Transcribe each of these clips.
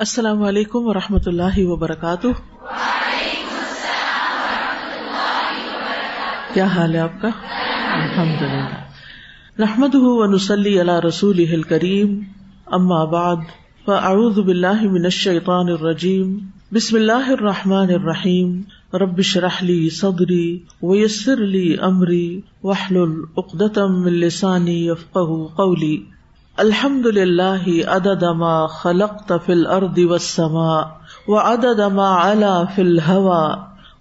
السلام علیکم و رحمۃ اللہ وبرکاتہ۔ کیا حال ہے آپ کا؟ الحمد للہ رحمد ونسلی علی رسول کریم اما بعد، فاعوذ باللہ من الشیطان الرجیم۔ بسم اللہ الرحمن الرحیم۔ ربش رحلی صدری ویسر لی امری وحلل اقدتم من لسانی قولی۔ الحمد للہ عدد ما خلقت في الارض والسماء وعدد ما علا في الهوى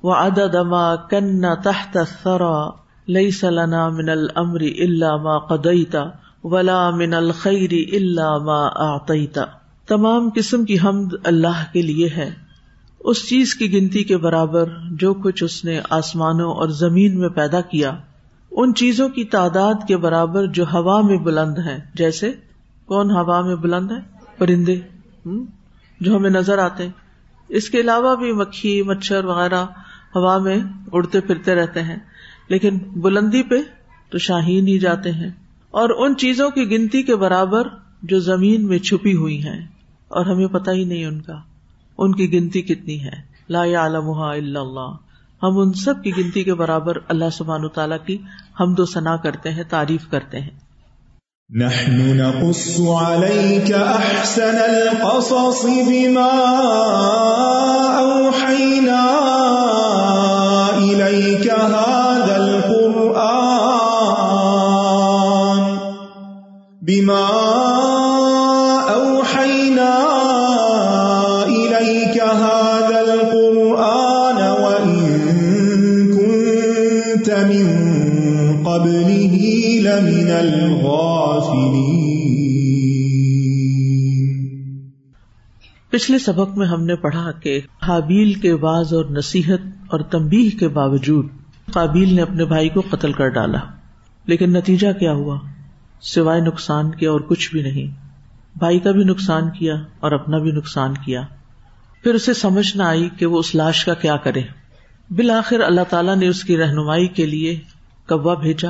وعدد ما كن تحت الثرى ليس لنا من الامر الا ما قضيت ولا من الخير الا ما اعطيت تمام قسم کی حمد اللہ کے لیے ہے. اس چیز کی گنتی کے برابر جو کچھ اس نے آسمانوں اور زمین میں پیدا کیا، ان چیزوں کی تعداد کے برابر جو ہوا میں بلند ہیں، جیسے کون ہوا میں بلند ہے؟ پرندے جو ہمیں نظر آتے ہیں۔ اس کے علاوہ بھی مکھی، مچھر وغیرہ ہوا میں اڑتے پھرتے رہتے ہیں۔ لیکن بلندی پہ تو شاہین ہی جاتے ہیں۔ اور ان چیزوں کی گنتی کے برابر جو زمین میں چھپی ہوئی ہیں۔ اور ہمیں پتہ ہی نہیں ان کا۔ ان کی گنتی کتنی ہے۔ لا عالم اللہ۔ ہم ان سب کی گنتی کے برابر اللہ سبحان تعالیٰ کی ہم دو ثنا کرتے ہیں، تعریف کرتے ہیں۔ نحن نقص عليك أحسن القصص بما أوحينا إليك هذا القرآن بما پچھلے سبق میں ہم نے پڑھا کہ حابیل کے باز اور نصیحت اور تمبی کے باوجود قابیل نے اپنے بھائی کو قتل کر ڈالا۔ لیکن نتیجہ کیا ہوا؟ سوائے نقصان کیا اور کچھ بھی نہیں۔ بھائی کا بھی نقصان کیا اور اپنا بھی نقصان کیا۔ پھر اسے سمجھ نہ آئی کہ وہ اس لاش کا کیا کرے۔ بالآخر اللہ تعالیٰ نے اس کی رہنمائی کے لیے کوا بھیجا۔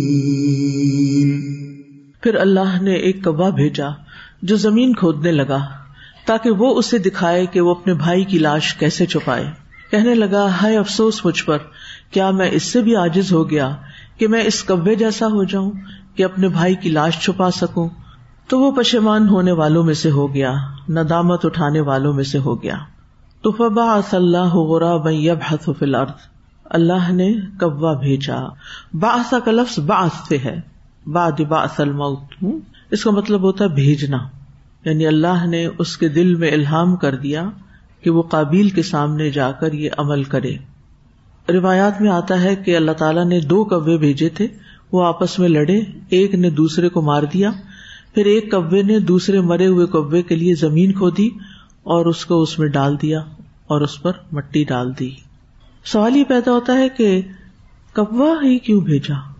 پھر اللہ نے ایک کبا بھیجا جو زمین کھودنے لگا تاکہ وہ اسے دکھائے کہ وہ اپنے بھائی کی لاش کیسے چھپائے۔ کہنے لگا، ہائے افسوس مجھ پر، کیا میں اس سے بھی آجز ہو گیا کہ میں اس کبے جیسا ہو جاؤں کہ اپنے بھائی کی لاش چھپا سکوں؟ تو وہ پشمان ہونے والوں میں سے ہو گیا، ندامت اٹھانے والوں میں سے ہو گیا۔ تو فبا اللہ غرا الارض۔ اللہ نے کبا بھیجا۔ باسا کا لفظ باس سے ہے۔ باد با اصل موت ہوں اس کا مطلب ہوتا ہے بھیجنا. یعنی اللہ نے اس کے دل میں الہام کر دیا کہ وہ قابل کے سامنے جا کر یہ عمل کرے. روایات میں آتا ہے کہ اللہ تعالیٰ نے دو کبے بھیجے تھے. وہ آپس میں لڑے. ایک نے دوسرے کو مار دیا. پھر ایک کبے نے دوسرے مرے ہوئے کبے کے لیے زمین کھو دی اور اس کو اس میں ڈال دیا اور اس پر مٹی ڈال دی. سوال یہ پیدا ہوتا ہے کہ کبا ہی کیوں بھیجا؟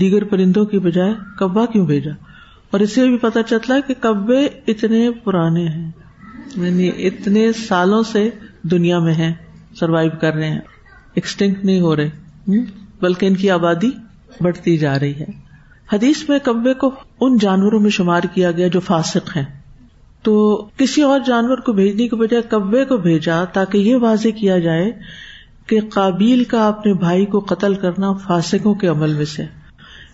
دیگر پرندوں کی بجائے کبا کیوں بھیجا؟ اور اس سے بھی پتا چلتا ہے کہ کبے اتنے پرانے ہیں یعنی اتنے سالوں سے دنیا میں ہیں سروائو کر رہے ہیں ایکسٹنکٹ نہیں ہو رہے بلکہ ان کی آبادی بڑھتی جا رہی ہے۔ حدیث میں کبے کو ان جانوروں میں شمار کیا گیا جو فاسق ہیں۔ تو کسی اور جانور کو بھیجنے کے بجائے کبے کو بھیجا تاکہ یہ واضح کیا جائے کہ قابیل کا اپنے بھائی کو قتل کرنا فاسقوں کے عمل میں سے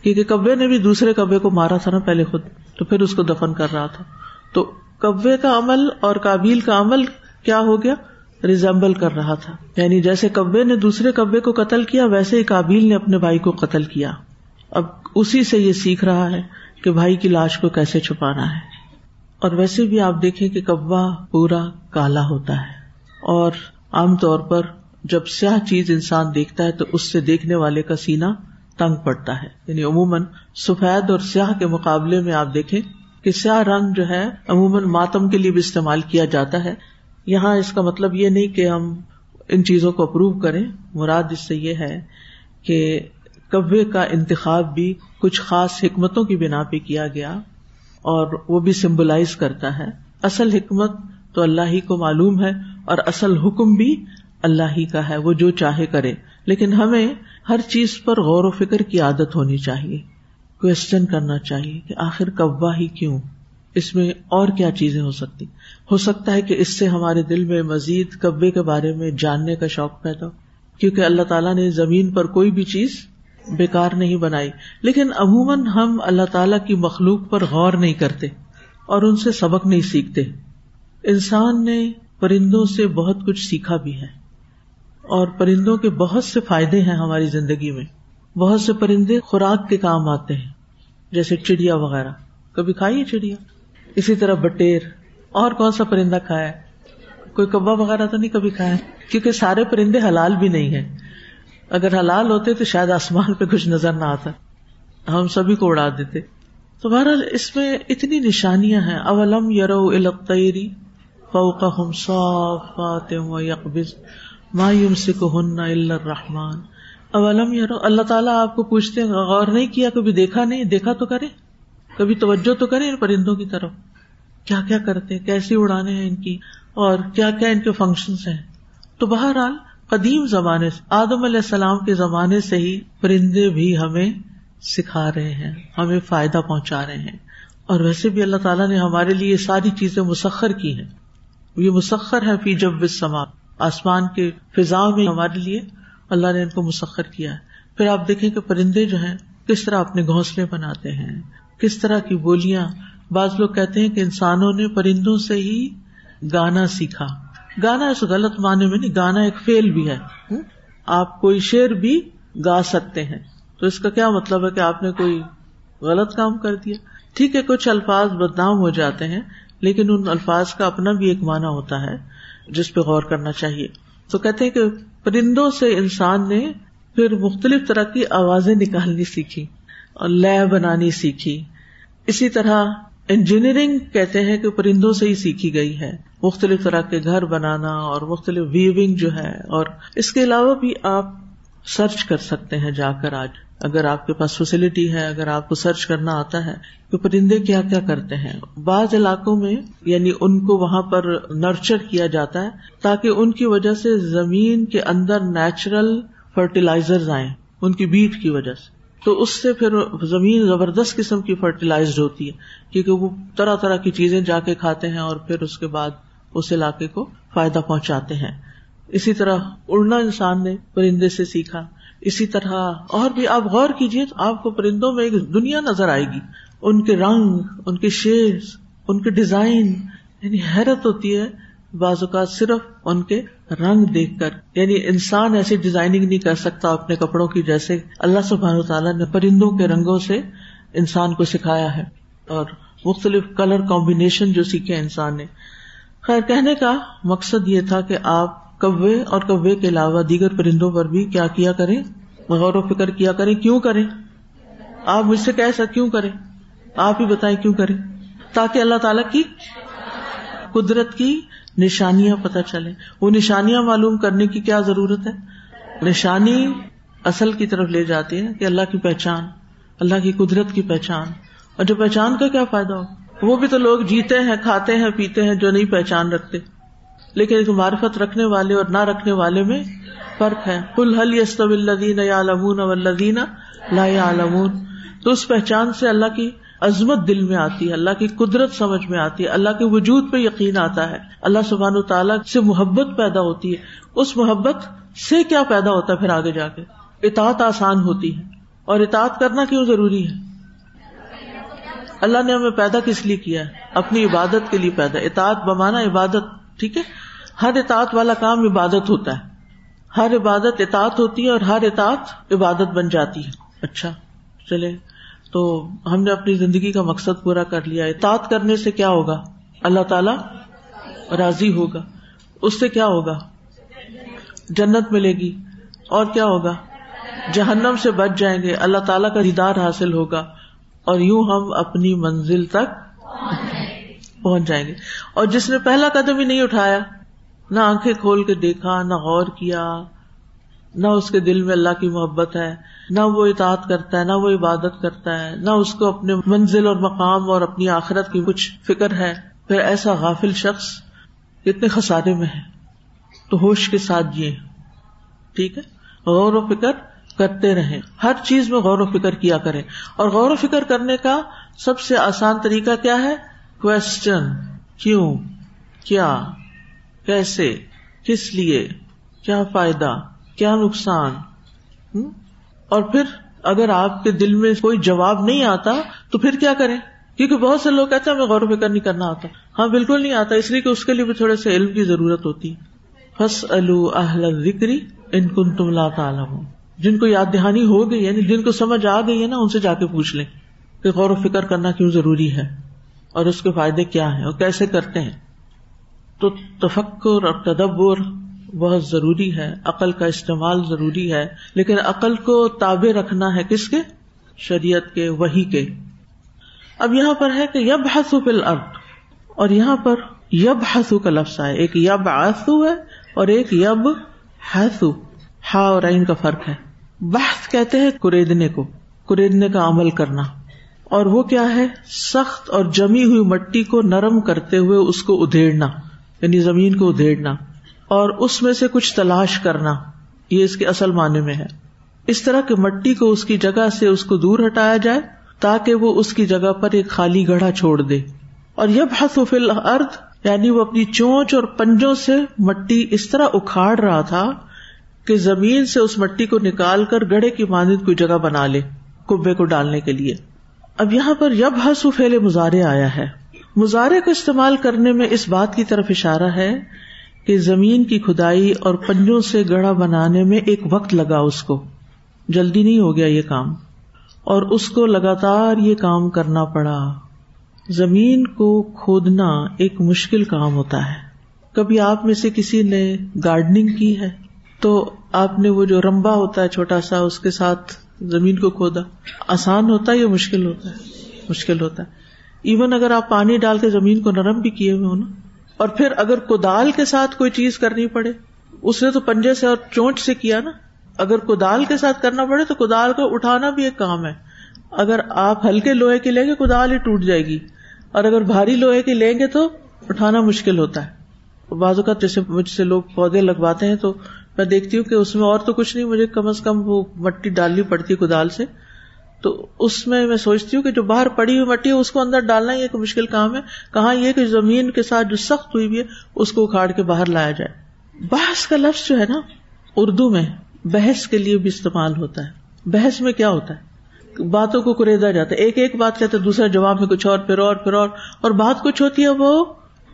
کیونکہ کبے نے بھی دوسرے کبے کو مارا تھا نا پہلے خود، تو پھر اس کو دفن کر رہا تھا۔ تو کبے کا عمل اور کابیل کا عمل کیا ہو گیا؟ ریزمبل کر رہا تھا۔ یعنی جیسے کبے نے دوسرے کبے کو قتل کیا، ویسے ہی کابیل نے اپنے بھائی کو قتل کیا۔ اب اسی سے یہ سیکھ رہا ہے کہ بھائی کی لاش کو کیسے چھپانا ہے۔ اور ویسے بھی آپ دیکھیں کہ کبا پورا کالا ہوتا ہے۔ اور عام طور پر جب سیاہ چیز انسان دیکھتا ہے تو اس سے دیکھنے والے کا سینا تنگ پڑتا ہے۔ یعنی عموماً سفید اور سیاہ کے مقابلے میں آپ دیکھیں کہ سیاہ رنگ جو ہے عموماً ماتم کے لیے بھی استعمال کیا جاتا ہے۔ یہاں اس کا مطلب یہ نہیں کہ ہم ان چیزوں کو اپروو کریں۔ مراد اس سے یہ ہے کہ کبے کا انتخاب بھی کچھ خاص حکمتوں کی بنا پہ کیا گیا اور وہ بھی سمبلائز کرتا ہے۔ اصل حکمت تو اللہ ہی کو معلوم ہے اور اصل حکم بھی اللہ ہی کا ہے۔ وہ جو چاہے کرے۔ لیکن ہمیں ہر چیز پر غور و فکر کی عادت ہونی چاہیے کوشچن کرنا چاہیے کہ آخر کبا ہی کیوں؟ اس میں اور کیا چیزیں ہو سکتی؟ ہو سکتا ہے کہ اس سے ہمارے دل میں مزید کبے کے بارے میں جاننے کا شوق پیدا ہو، کیونکہ اللہ تعالیٰ نے زمین پر کوئی بھی چیز بےکار نہیں بنائی۔ لیکن عموماً ہم اللہ تعالی کی مخلوق پر غور نہیں کرتے اور ان سے سبق نہیں سیکھتے۔ انسان نے پرندوں سے بہت کچھ سیکھا بھی ہے۔ اور پرندوں کے بہت سے فائدے ہیں ہماری زندگی میں۔ بہت سے پرندے خوراک کے کام آتے ہیں، جیسے چڑیا وغیرہ۔ کبھی کھائی چڑیا؟ اسی طرح بٹیر۔ اور کون سا پرندہ کھایا کوئی کبا وغیرہ تو نہیں کبھی کھایا کیونکہ سارے پرندے حلال بھی نہیں ہے اگر حلال ہوتے تو شاید آسمان پہ کچھ نظر نہ آتا۔ ہم سبھی کو اڑا دیتے۔ تو بہرحال اس میں اتنی نشانیاں ہیں۔ اولم یرو القری فوق ہم صافات یقبز ما یمسک ہن الا الرحمن۔ اولم یرو، اللہ تعالیٰ آپ کو پوچھتے غور نہیں کیا، کبھی دیکھا نہیں؟ دیکھا تو کرے کبھی توجہ تو کرے ان پرندوں کی طرف۔ کیا کیا کرتے کیسی اڑانے ہیں ان کی؟ اور کیا کیا ان کے فنکشنس ہیں؟ تو بہرحال، قدیم زمانے سے، آدم علیہ السلام کے زمانے سے ہی پرندے بھی ہمیں سکھا رہے ہیں، ہمیں فائدہ پہنچا رہے ہیں۔ اور ویسے بھی اللہ تعالیٰ نے ہمارے لیے ساری چیزیں مسخر کی ہیں۔ یہ مسخر ہے فی جب سما آسمان کے فضا میں ہمارے لیے اللہ نے ان کو مسخر کیا ہے۔ پھر آپ دیکھیں کہ پرندے جو ہیں، کس طرح اپنے گھونسلے بناتے ہیں، کس طرح کی بولیاں۔ بعض لوگ کہتے ہیں کہ انسانوں نے پرندوں سے ہی گانا سیکھا۔ گانا اس غلط معنی میں نہیں، گانا ایک فیل بھی ہے۔ آپ کوئی شعر بھی گا سکتے ہیں۔ تو اس کا کیا مطلب ہے کہ آپ نے کوئی غلط کام کر دیا؟ ٹھیک ہے، کچھ الفاظ بدنام ہو جاتے ہیں، لیکن ان الفاظ کا اپنا بھی ایک معنی ہوتا ہے۔ جس پہ غور کرنا چاہیے۔ تو کہتے ہیں کہ پرندوں سے انسان نے پھر مختلف طرح کی آوازیں نکالنی سیکھی اور لے بنانی سیکھی۔ اسی طرح انجینئرنگ کہتے ہیں کہ پرندوں سے ہی سیکھی گئی ہے۔ مختلف طرح کے گھر بنانا اور مختلف ویونگ جو ہے اور اس کے علاوہ بھی آپ سرچ کر سکتے ہیں جا کر آج۔ اگر آپ کے پاس فیسلٹی ہے، اگر آپ کو سرچ کرنا آتا ہے کہ پرندے کیا کیا کرتے ہیں؟ بعض علاقوں میں یعنی ان کو وہاں پر نرچر کیا جاتا ہے، تاکہ ان کی وجہ سے زمین کے اندر نیچرل فرٹیلائزر آئے ان کی بیٹ کی وجہ سے۔ تو اس سے پھر زمین زبردست قسم کی فرٹیلائزڈ ہوتی ہے، کیونکہ وہ طرح طرح کی چیزیں جا کے کھاتے ہیں اور پھر اس کے بعد اس علاقے کو فائدہ پہنچاتے ہیں۔ اسی طرح اڑنا انسان نے پرندے سے سیکھا۔ اسی طرح اور بھی آپ غور کیجیے تو آپ کو پرندوں میں ایک دنیا نظر آئے گی۔ ان کے رنگ، ان کے شیڈ ان کے ڈیزائن یعنی حیرت ہوتی ہے بعض اوقات صرف ان کے رنگ دیکھ کر۔ یعنی انسان ایسی ڈیزائننگ نہیں کر سکتا اپنے کپڑوں کی جیسے اللہ سبحان تعالیٰ نے پرندوں کے رنگوں سے انسان کو سکھایا ہے۔ اور مختلف کلر کمبینیشن جو سیکھے انسان نے۔ خیر، کہنے کا مقصد یہ تھا کہ آپ کبے اور کبے کے علاوہ دیگر پرندوں پر بھی کیا کیا کریں؟ غور و فکر کیا کریں، کیوں کریں؟ آپ مجھ سے کیسا کیوں کریں؟ آپ ہی بتائیں کیوں کریں؟ تاکہ اللہ تعالی کی قدرت کی نشانیاں پتہ چلے وہ نشانیاں معلوم کرنے کی کیا ضرورت ہے؟ نشانی اصل کی طرف لے جاتی ہے کہ اللہ کی پہچان، اللہ کی قدرت کی پہچان۔ اور جو پہچان کا کیا فائدہ ہو؟ وہ بھی تو لوگ جیتے ہیں، کھاتے ہیں، پیتے ہیں، جو نہیں پہچان رکھتے۔ لیکن ایک معرفت رکھنے والے اور نہ رکھنے والے میں فرق ہے۔ کل حل یس الدین یا لمون ولدین لا علمون تو اس پہچان سے اللہ کی عظمت دل میں آتی ہے، اللہ کی قدرت سمجھ میں آتی ہے، اللہ کے وجود پہ یقین آتا ہے۔ اللہ سبحان و تعالیٰ سے محبت پیدا ہوتی ہے۔ اس محبت سے کیا پیدا ہوتا ہے پھر آگے جا کے؟ اطاعت آسان ہوتی ہے۔ اور اطاعت کرنا کیوں ضروری ہے؟ اللہ نے ہمیں پیدا کس لیے کیا ہے؟ اپنی عبادت کے لیے پیدا۔ اطاعت بمانا عبادت۔ ٹھیک ہے؟ ہر اطاعت والا کام عبادت ہوتا ہے۔ ہر عبادت اطاعت ہوتی ہے اور ہر اطاعت عبادت بن جاتی ہے۔ اچھا چلے۔ تو ہم نے اپنی زندگی کا مقصد پورا کر لیا۔ اطاعت کرنے سے کیا ہوگا؟ اللہ تعالی راضی ہوگا۔ اس سے کیا ہوگا؟ جنت ملے گی۔ اور کیا ہوگا؟ جہنم سے بچ جائیں گے۔ اللہ تعالیٰ کا دیدار حاصل ہوگا۔ اور یوں ہم اپنی منزل تک پہنچ جائیں گے۔ اور جس نے پہلا قدم ہی نہیں اٹھایا، نہ آنکھیں کھول کے دیکھا، نہ غور کیا، نہ اس کے دل میں اللہ کی محبت ہے، نہ وہ اطاعت کرتا ہے، نہ وہ عبادت کرتا ہے، نہ اس کو اپنے منزل اور مقام اور اپنی آخرت کی کچھ فکر ہے۔ پھر ایسا غافل شخص اتنے خسارے میں ہے۔ تو ہوش کے ساتھ جیے ٹھیک ہے؟ غور و فکر کرتے رہے ہر چیز میں غور و فکر کیا کرے اور غور و فکر کرنے کا سب سے آسان طریقہ کیا ہے؟ کوشچن کیوں؟ کیا؟ کیسے؟ کس لیے؟ کیا فائدہ؟ کیا نقصان؟ اور پھر اگر آپ کے دل میں کوئی جواب نہیں آتا تو پھر کیا کریں؟ کیونکہ بہت سے لوگ کہتے ہیں ہمیں غور و فکر نہیں کرنا آتا۔ ہاں بالکل نہیں آتا، اس لیے کہ اس کے لیے بھی تھوڑے سے علم کی ضرورت ہوتی۔ فس ذکری ان کن تم لاتا جن کو یاد دہانی ہو گئی یعنی جن کو سمجھ آ گئی ہے نا، ان سے جا کے پوچھ لیں کہ غور و فکر کرنا کیوں ضروری ہے؟ اور اس کے فائدے کیا ہیں اور کیسے کرتے ہیں؟ تو تفکر اور تدبر بہت ضروری ہے، عقل کا استعمال ضروری ہے، لیکن عقل کو تابع رکھنا ہے کس کے؟ شریعت کے وہی کے۔ اب یہاں پر ہے کہ یب حسو پل ارد اور یہاں پر یب حسو کا لفظ ہے ایک یب آسو ہے اور ایک یب حسو ہا اور عین کا فرق ہے۔ بحث کہتے ہیں کریدنے کو، کریدنے کا عمل کرنا۔ اور وہ کیا ہے؟ سخت اور جمی ہوئی مٹی کو نرم کرتے ہوئے اس کو ادھیڑنا یعنی زمین کو ادھیڑنا اور اس میں سے کچھ تلاش کرنا، یہ اس کے اصل معنی میں ہے۔ اس طرح کی مٹی کو اس کی جگہ سے اس کو دور ہٹایا جائے تاکہ وہ اس کی جگہ پر ایک خالی گڑھا چھوڑ دے۔ اور یہ فل ارد یعنی وہ اپنی چونچ اور پنجوں سے مٹی اس طرح اکھاڑ رہا تھا کہ زمین سے اس مٹی کو نکال کر گڑھے کی مانند کوئی جگہ بنا لے کبے کو ڈالنے کے لیے۔ اب یہاں پر یب ہسو پھیلے مظاہرے آیا ہے۔ مظاہرے کو استعمال کرنے میں اس بات کی طرف اشارہ ہے کہ زمین کی کھدائی اور پنجوں سے گڑھا بنانے میں ایک وقت لگا اس کو۔ جلدی نہیں ہو گیا یہ کام۔ اور اس کو لگاتار یہ کام کرنا پڑا۔ زمین کو کھودنا ایک مشکل کام ہوتا ہے۔ کبھی آپ میں سے کسی نے گارڈنگ کی ہے؟ تو آپ نے وہ جو رمبا ہوتا ہے چھوٹا سا، اس کے ساتھ زمین کو کھودا۔ آسان ہوتا ہے یا مشکل ہوتا ہے؟ مشکل ہوتا ہے۔ ایون اگر آپ پانی ڈال کے زمین کو نرم بھی کیے ہوئے ہو نا، اور پھر اگر کدال کے ساتھ کوئی چیز کرنی پڑے، اس نے تو پنجے سے اور چونٹ سے کیا نا۔ اگر کدال کے ساتھ کرنا پڑے تو کدال کو اٹھانا بھی ایک کام ہے۔ اگر آپ ہلکے لوہے کی لیں گے کدال ہی ٹوٹ جائے گی۔ اور اگر بھاری لوہے کی لیں گے تو اٹھانا مشکل ہوتا ہے۔ بعض اوقات جیسے مجھ سے لوگ پودے لگواتے ہیں تو میں دیکھتی ہوں کہ اس میں اور تو کچھ نہیں، مجھے کم از کم وہ مٹی ڈالنی پڑتی ہے کدال سے۔ تو اس میں میں سوچتی ہوں کہ جو باہر پڑی ہوئی مٹی ہے، اس کو اندر ڈالنا ہی ایک مشکل کام ہے۔ کہاں یہ کہ زمین کے ساتھ جو سخت ہوئی ہوئی ہے، اس کو اکھاڑ کے باہر لایا جائے۔ بحث کا لفظ جو ہے نا، اردو میں بحث کے لیے بھی استعمال ہوتا ہے۔ بحث میں کیا ہوتا ہے؟ باتوں کو کریدا جاتا ہے۔ ایک ایک بات کہتے دوسرے جواب میں کچھ اور، پھر اور پھر اور۔ اور بات کچھ ہوتی ہے، وہ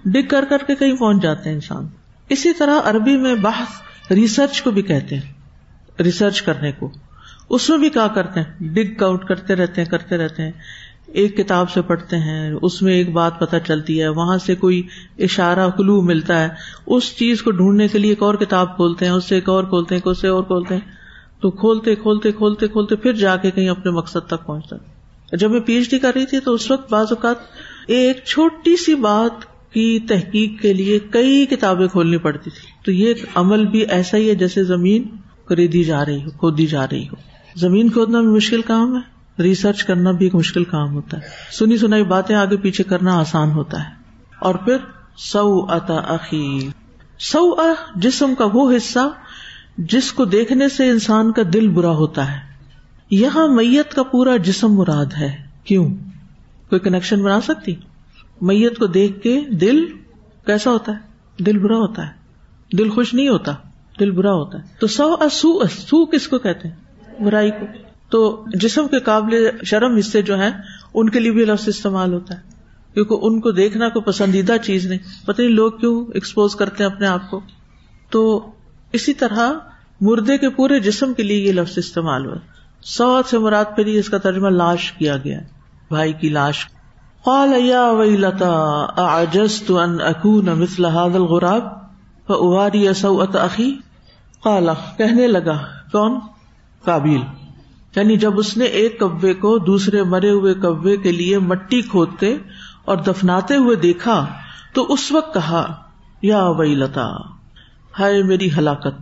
ڈگ کر کر کے کہیں پہنچ جاتے ہیں انسان۔ اسی طرح عربی میں بحث ریسرچ کو بھی کہتے ہیں، ریسرچ کرنے کو۔ اس میں بھی کیا کرتے ہیں، ڈگ آؤٹ کرتے رہتے ہیں، کرتے رہتے ہیں۔ ایک کتاب سے پڑھتے ہیں، اس میں ایک بات پتہ چلتی ہے، وہاں سے کوئی اشارہ، کلو ملتا ہے۔ اس چیز کو ڈھونڈنے کے لیے ایک اور کتاب کھولتے ہیں، اس سے ایک اور کھولتے ہیں اس سے اور کھولتے ہیں۔ تو کھولتے کھولتے کھولتے کھولتے پھر جا کے کہیں اپنے مقصد تک پہنچتا۔ جب میں پی ایچ ڈی کر رہی تھی تو اس وقت بعض اوقات ایک چھوٹی سی بات کی تحقیق کے لیے کئی کتابیں کھولنی پڑتی تھی۔ تو یہ عمل بھی ایسا ہی ہے جیسے زمین خریدی جا رہی ہو، کھودی جا رہی ہو۔ زمین کھودنا بھی مشکل کام ہے، ریسرچ کرنا بھی ایک مشکل کام ہوتا ہے۔ سنی سنائی باتیں آگے پیچھے کرنا آسان ہوتا ہے۔ اور پھر سو اتا سو جسم کا وہ حصہ جس کو دیکھنے سے انسان کا دل برا ہوتا ہے۔ یہاں میت کا پورا جسم مراد ہے۔ کیوں؟ کوئی کنیکشن بنا سکتی؟ میت کو دیکھ کے دل کیسا ہوتا ہے؟ دل برا ہوتا ہے۔ دل خوش نہیں ہوتا۔ دل برا ہوتا ہے۔ تو سو سو سو کس کو کہتے ہیں؟ برائی کو۔ تو جسم کے قابل شرم حصے جو ہیں، ان کے لیے بھی لفظ استعمال ہوتا ہے۔ کیونکہ ان کو دیکھنا کو پسندیدہ چیز نہیں۔ پتہ نہیں لوگ کیوں ایکسپوز کرتے ہیں اپنے آپ کو۔ تو اسی طرح مردے کے پورے جسم کے لیے یہ لفظ استعمال ہوا۔ سو سے مراد پھر اس کا ترجمہ لاش کیا گیا۔ بھائی کی لاش۔ قال یا ویلتا اعجزت ان اکون مثل هذا الغراب؟ فاواری سوءت اخی قال، کہنے لگا، کون؟ قابل یعنی جب اس نے ایک کبے کو دوسرے مرے ہوئے کبے کے لیے مٹی کھودتے اور دفناتے ہوئے دیکھا، تو اس وقت کہا، یا وئی لتا ہائے میری ہلاکت،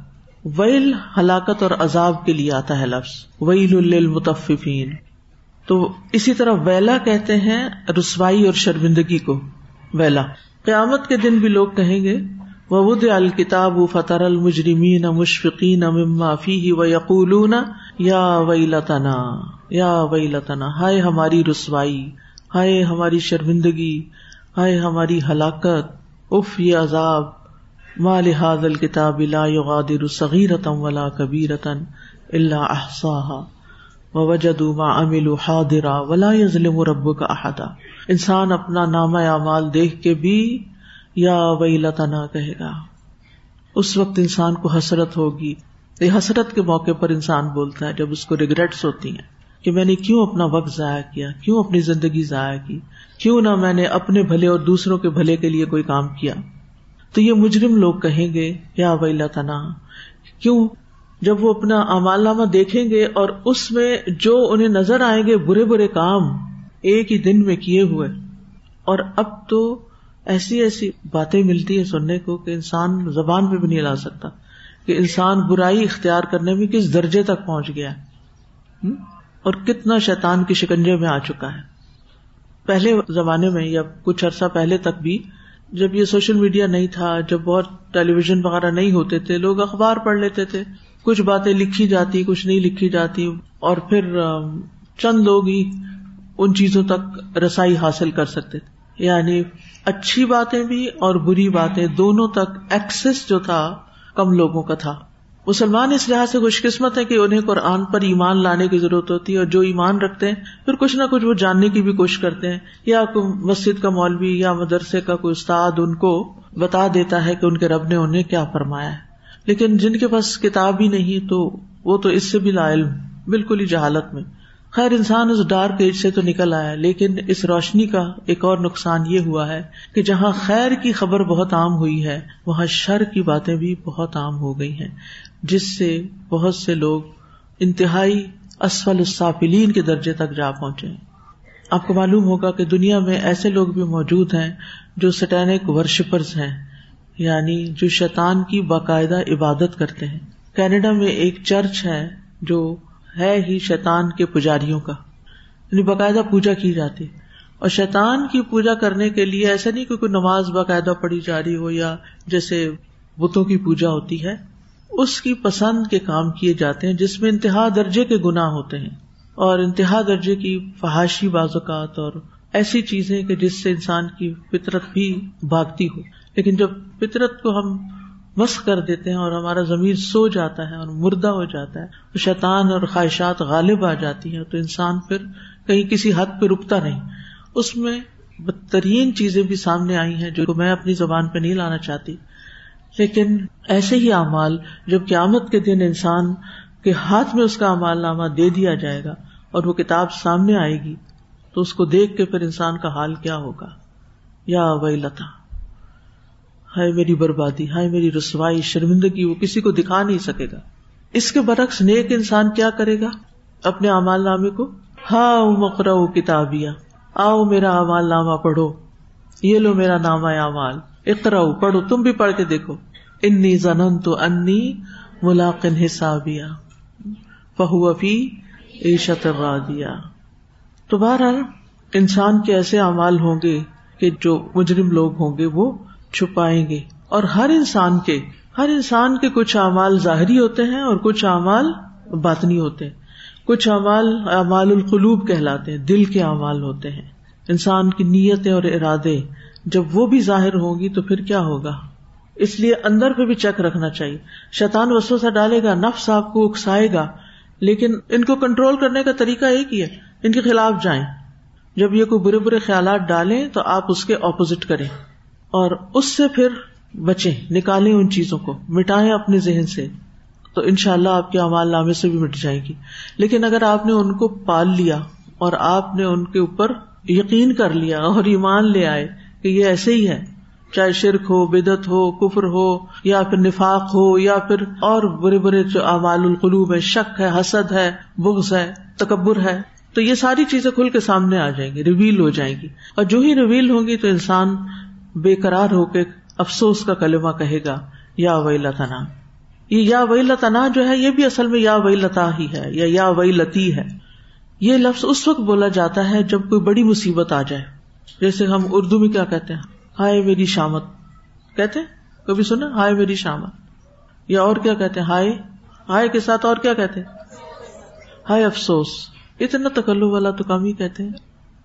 ویل ہلاکت اور عذاب کے لیے آتا ہے لفظ، ویل المتفین تو اسی طرح ویلا کہتے ہیں رسوائی اور شرمندگی کو، ویلا۔ قیامت کے دن بھی لوگ کہیں گے وود الکتاب فطر المجرمین مشفقین مما فی و یقول یا ویلتنا یا ویلتنا ہائے ہماری رسوائی، ہائے ہماری شرمندگی، ہائے ہماری ہلاکت، اف یہ عذاب۔ ما لحاظ الکتاب لا یغادر صغیرتم ولا کبیرتن الا احصاها ووجدوا ما عملوا حاضرا ولا يظلم ربك احدا انسان اپنا نامہ اعمال دیکھ کے بھی یا وئی لتنا کہے گا۔ اس وقت انسان کو حسرت ہوگی۔ یہ حسرت کے موقع پر انسان بولتا ہے جب اس کو ریگریٹس ہوتی ہیں کہ میں نے کیوں اپنا وقت ضائع کیا، کیوں اپنی زندگی ضائع کی؟ کیوں نہ میں نے اپنے بھلے اور دوسروں کے بھلے کے لیے کوئی کام کیا؟ تو یہ مجرم لوگ کہیں گے، یا وئی لتنا کیوں جب وہ اپنا امال نامہ دیکھیں گے اور اس میں جو انہیں نظر آئیں گے برے برے کام ایک ہی دن میں کیے ہوئے۔ اور اب تو ایسی ایسی باتیں ملتی ہیں سننے کو کہ انسان زبان پہ بھی نہیں لا سکتا کہ انسان برائی اختیار کرنے میں کس درجے تک پہنچ گیا اور کتنا شیطان کی شکنجے میں آ چکا ہے۔ پہلے زمانے میں یا کچھ عرصہ پہلے تک بھی جب یہ سوشل میڈیا نہیں تھا، جب بہت ٹیلی ویژن وغیرہ نہیں ہوتے تھے، لوگ اخبار پڑھ لیتے تھے۔ کچھ باتیں لکھی جاتی، کچھ نہیں لکھی جاتی، اور پھر چند لوگ ہی ان چیزوں تک رسائی حاصل کر سکتے تھے۔ یعنی اچھی باتیں بھی اور بری باتیں دونوں تک ایکسس جو تھا، کم لوگوں کا تھا۔ مسلمان اس لحاظ سے خوش قسمت ہے کہ انہیں قرآن پر ایمان لانے کی ضرورت ہوتی ہے اور جو ایمان رکھتے ہیں، پھر کچھ نہ کچھ وہ جاننے کی بھی کوشش کرتے ہیں۔ یا مسجد کا مولوی یا مدرسے کا کوئی استاد ان کو بتا دیتا ہے کہ ان کے رب نے انہیں کیا فرمایا ہے۔ لیکن جن کے پاس کتاب ہی نہیں تو وہ تو اس سے بھی لا علم، بالکل ہی جہالت میں۔ خیر، انسان اس ڈارک ایج سے تو نکل آیا، لیکن اس روشنی کا ایک اور نقصان یہ ہوا ہے کہ جہاں خیر کی خبر بہت عام ہوئی ہے، وہاں شر کی باتیں بھی بہت عام ہو گئی ہیں، جس سے بہت سے لوگ انتہائی اسفل السافلین کے درجے تک جا پہنچے آپ کو معلوم ہوگا کہ دنیا میں ایسے لوگ بھی موجود ہیں جو سٹینک ورشپرز ہیں۔ یعنی جو شیطان کی باقاعدہ عبادت کرتے ہیں۔ کینیڈا میں ایک چرچ ہے جو ہے ہی شیطان کے پجاریوں کا۔ یعنی باقاعدہ پوجا کی جاتی۔ اور شیطان کی پوجا کرنے کے لیے ایسا نہیں کہ کوئی نماز باقاعدہ پڑھی جا رہی ہو یا جیسے بتوں کی پوجا ہوتی ہے۔ اس کی پسند کے کام کیے جاتے ہیں جس میں انتہا درجے کے گنا ہوتے ہیں۔ اور انتہا درجے کی فحاشی بازوقات اور ایسی چیزیں کہ جس سے انسان کی فطرت بھی بھاگتی ہو۔ لیکن جب فطرت کو ہم مس کر دیتے ہیں اور ہمارا زمین سو جاتا ہے اور مردہ ہو جاتا ہے، تو شیطان اور خواہشات غالب آ جاتی ہیں، تو انسان پھر کہیں کسی حد پہ رکتا نہیں۔ اس میں بدترین چیزیں بھی سامنے آئی ہیں جو میں اپنی زبان پہ نہیں لانا چاہتی۔ لیکن ایسے ہی اعمال، جب قیامت کے دن انسان کے ہاتھ میں اس کا امال نامہ دے دیا جائے گا اور وہ کتاب سامنے آئے گی، تو اس کو دیکھ کے پھر انسان کا حال کیا ہوگا۔ یا وئی لتا ہائے میری بربادی، ہائے میری رسوائی، شرمندگی، وہ کسی کو دکھا نہیں سکے گا۔ اس کے برعکس نیک انسان کیا کرے گا؟ اپنے امال نامے کو ہاں مکر کتابیا آؤ میرا امال نامہ پڑھو۔ یہ لو میرا نامہ اعمال۔ اقرا پڑھو، تم بھی پڑھ کے دیکھو۔ انی زنن تو انی ملاقن حسابیا فہو فی عیشت دیا تو بہرحال انسان کے ایسے اعمال ہوں گے کہ جو مجرم لوگ ہوں گے، وہ چھپائیں گے اور ہر انسان کے، ہر انسان کے کچھ اعمال ظاہری ہوتے ہیں اور کچھ اعمال باطنی ہوتے ہیں۔ کچھ اعمال اعمال القلوب کہلاتے ہیں، دل کے اعمال ہوتے ہیں۔ انسان کی نیتیں اور ارادے جب وہ بھی ظاہر ہوگی تو پھر کیا ہوگا؟ اس لیے اندر پہ بھی چیک رکھنا چاہیے۔ شیطان وسو سا ڈالے گا، نفس آپ کو اکسائے گا، لیکن ان کو کنٹرول کرنے کا طریقہ ایک ہی ہے۔ ان کے خلاف جائیں۔ جب یہ کوئی برے برے خیالات ڈالیں تو آپ اس کے اپوزٹ کریں۔ اور اس سے پھر بچیں، نکالیں ان چیزوں کو، مٹائیں اپنے ذہن سے، تو ان شاء اللہ آپ کے امال نامے سے بھی مٹ جائے گی۔ لیکن اگر آپ نے ان کو پال لیا اور آپ نے ان کے اوپر یقین کر لیا اور ایمان لے آئے کہ یہ ایسے ہی ہے چاہے شرک ہو بدت ہو، کفر ہو، یا پھر نفاق ہو، یا پھر اور برے برے جو اعمال القلوب ہے شک ہے، حسد ہے، بغض ہے، تکبر ہے، تو یہ ساری چیزیں کھل کے سامنے آ جائیں گی ریویل ہو جائیں گی۔ اور جو ہی ریویل ہوں گی تو انسان بے قرار ہو کے افسوس کا کلمہ کہے گا، یا وئی لتنا یہ یا وئی لتنا جو ہے، یہ بھی اصل میں یا وئی لتا ہی ہے، یا یا وئی لتی ہے۔ یہ لفظ اس وقت بولا جاتا ہے جب کوئی بڑی مصیبت آ جائے۔ جیسے ہم اردو میں کیا کہتے ہیں؟ ہائے میری شامت۔ کہتے ہیں؟ کبھی سنا؟ ہائے میری شامت۔ یا اور کیا کہتے ہیں؟ ہائے۔ ہائے کے ساتھ اور کیا کہتے ہیں؟ ہائے افسوس۔ اتنا تکلو والا تو کم ہی کہتے ہیں۔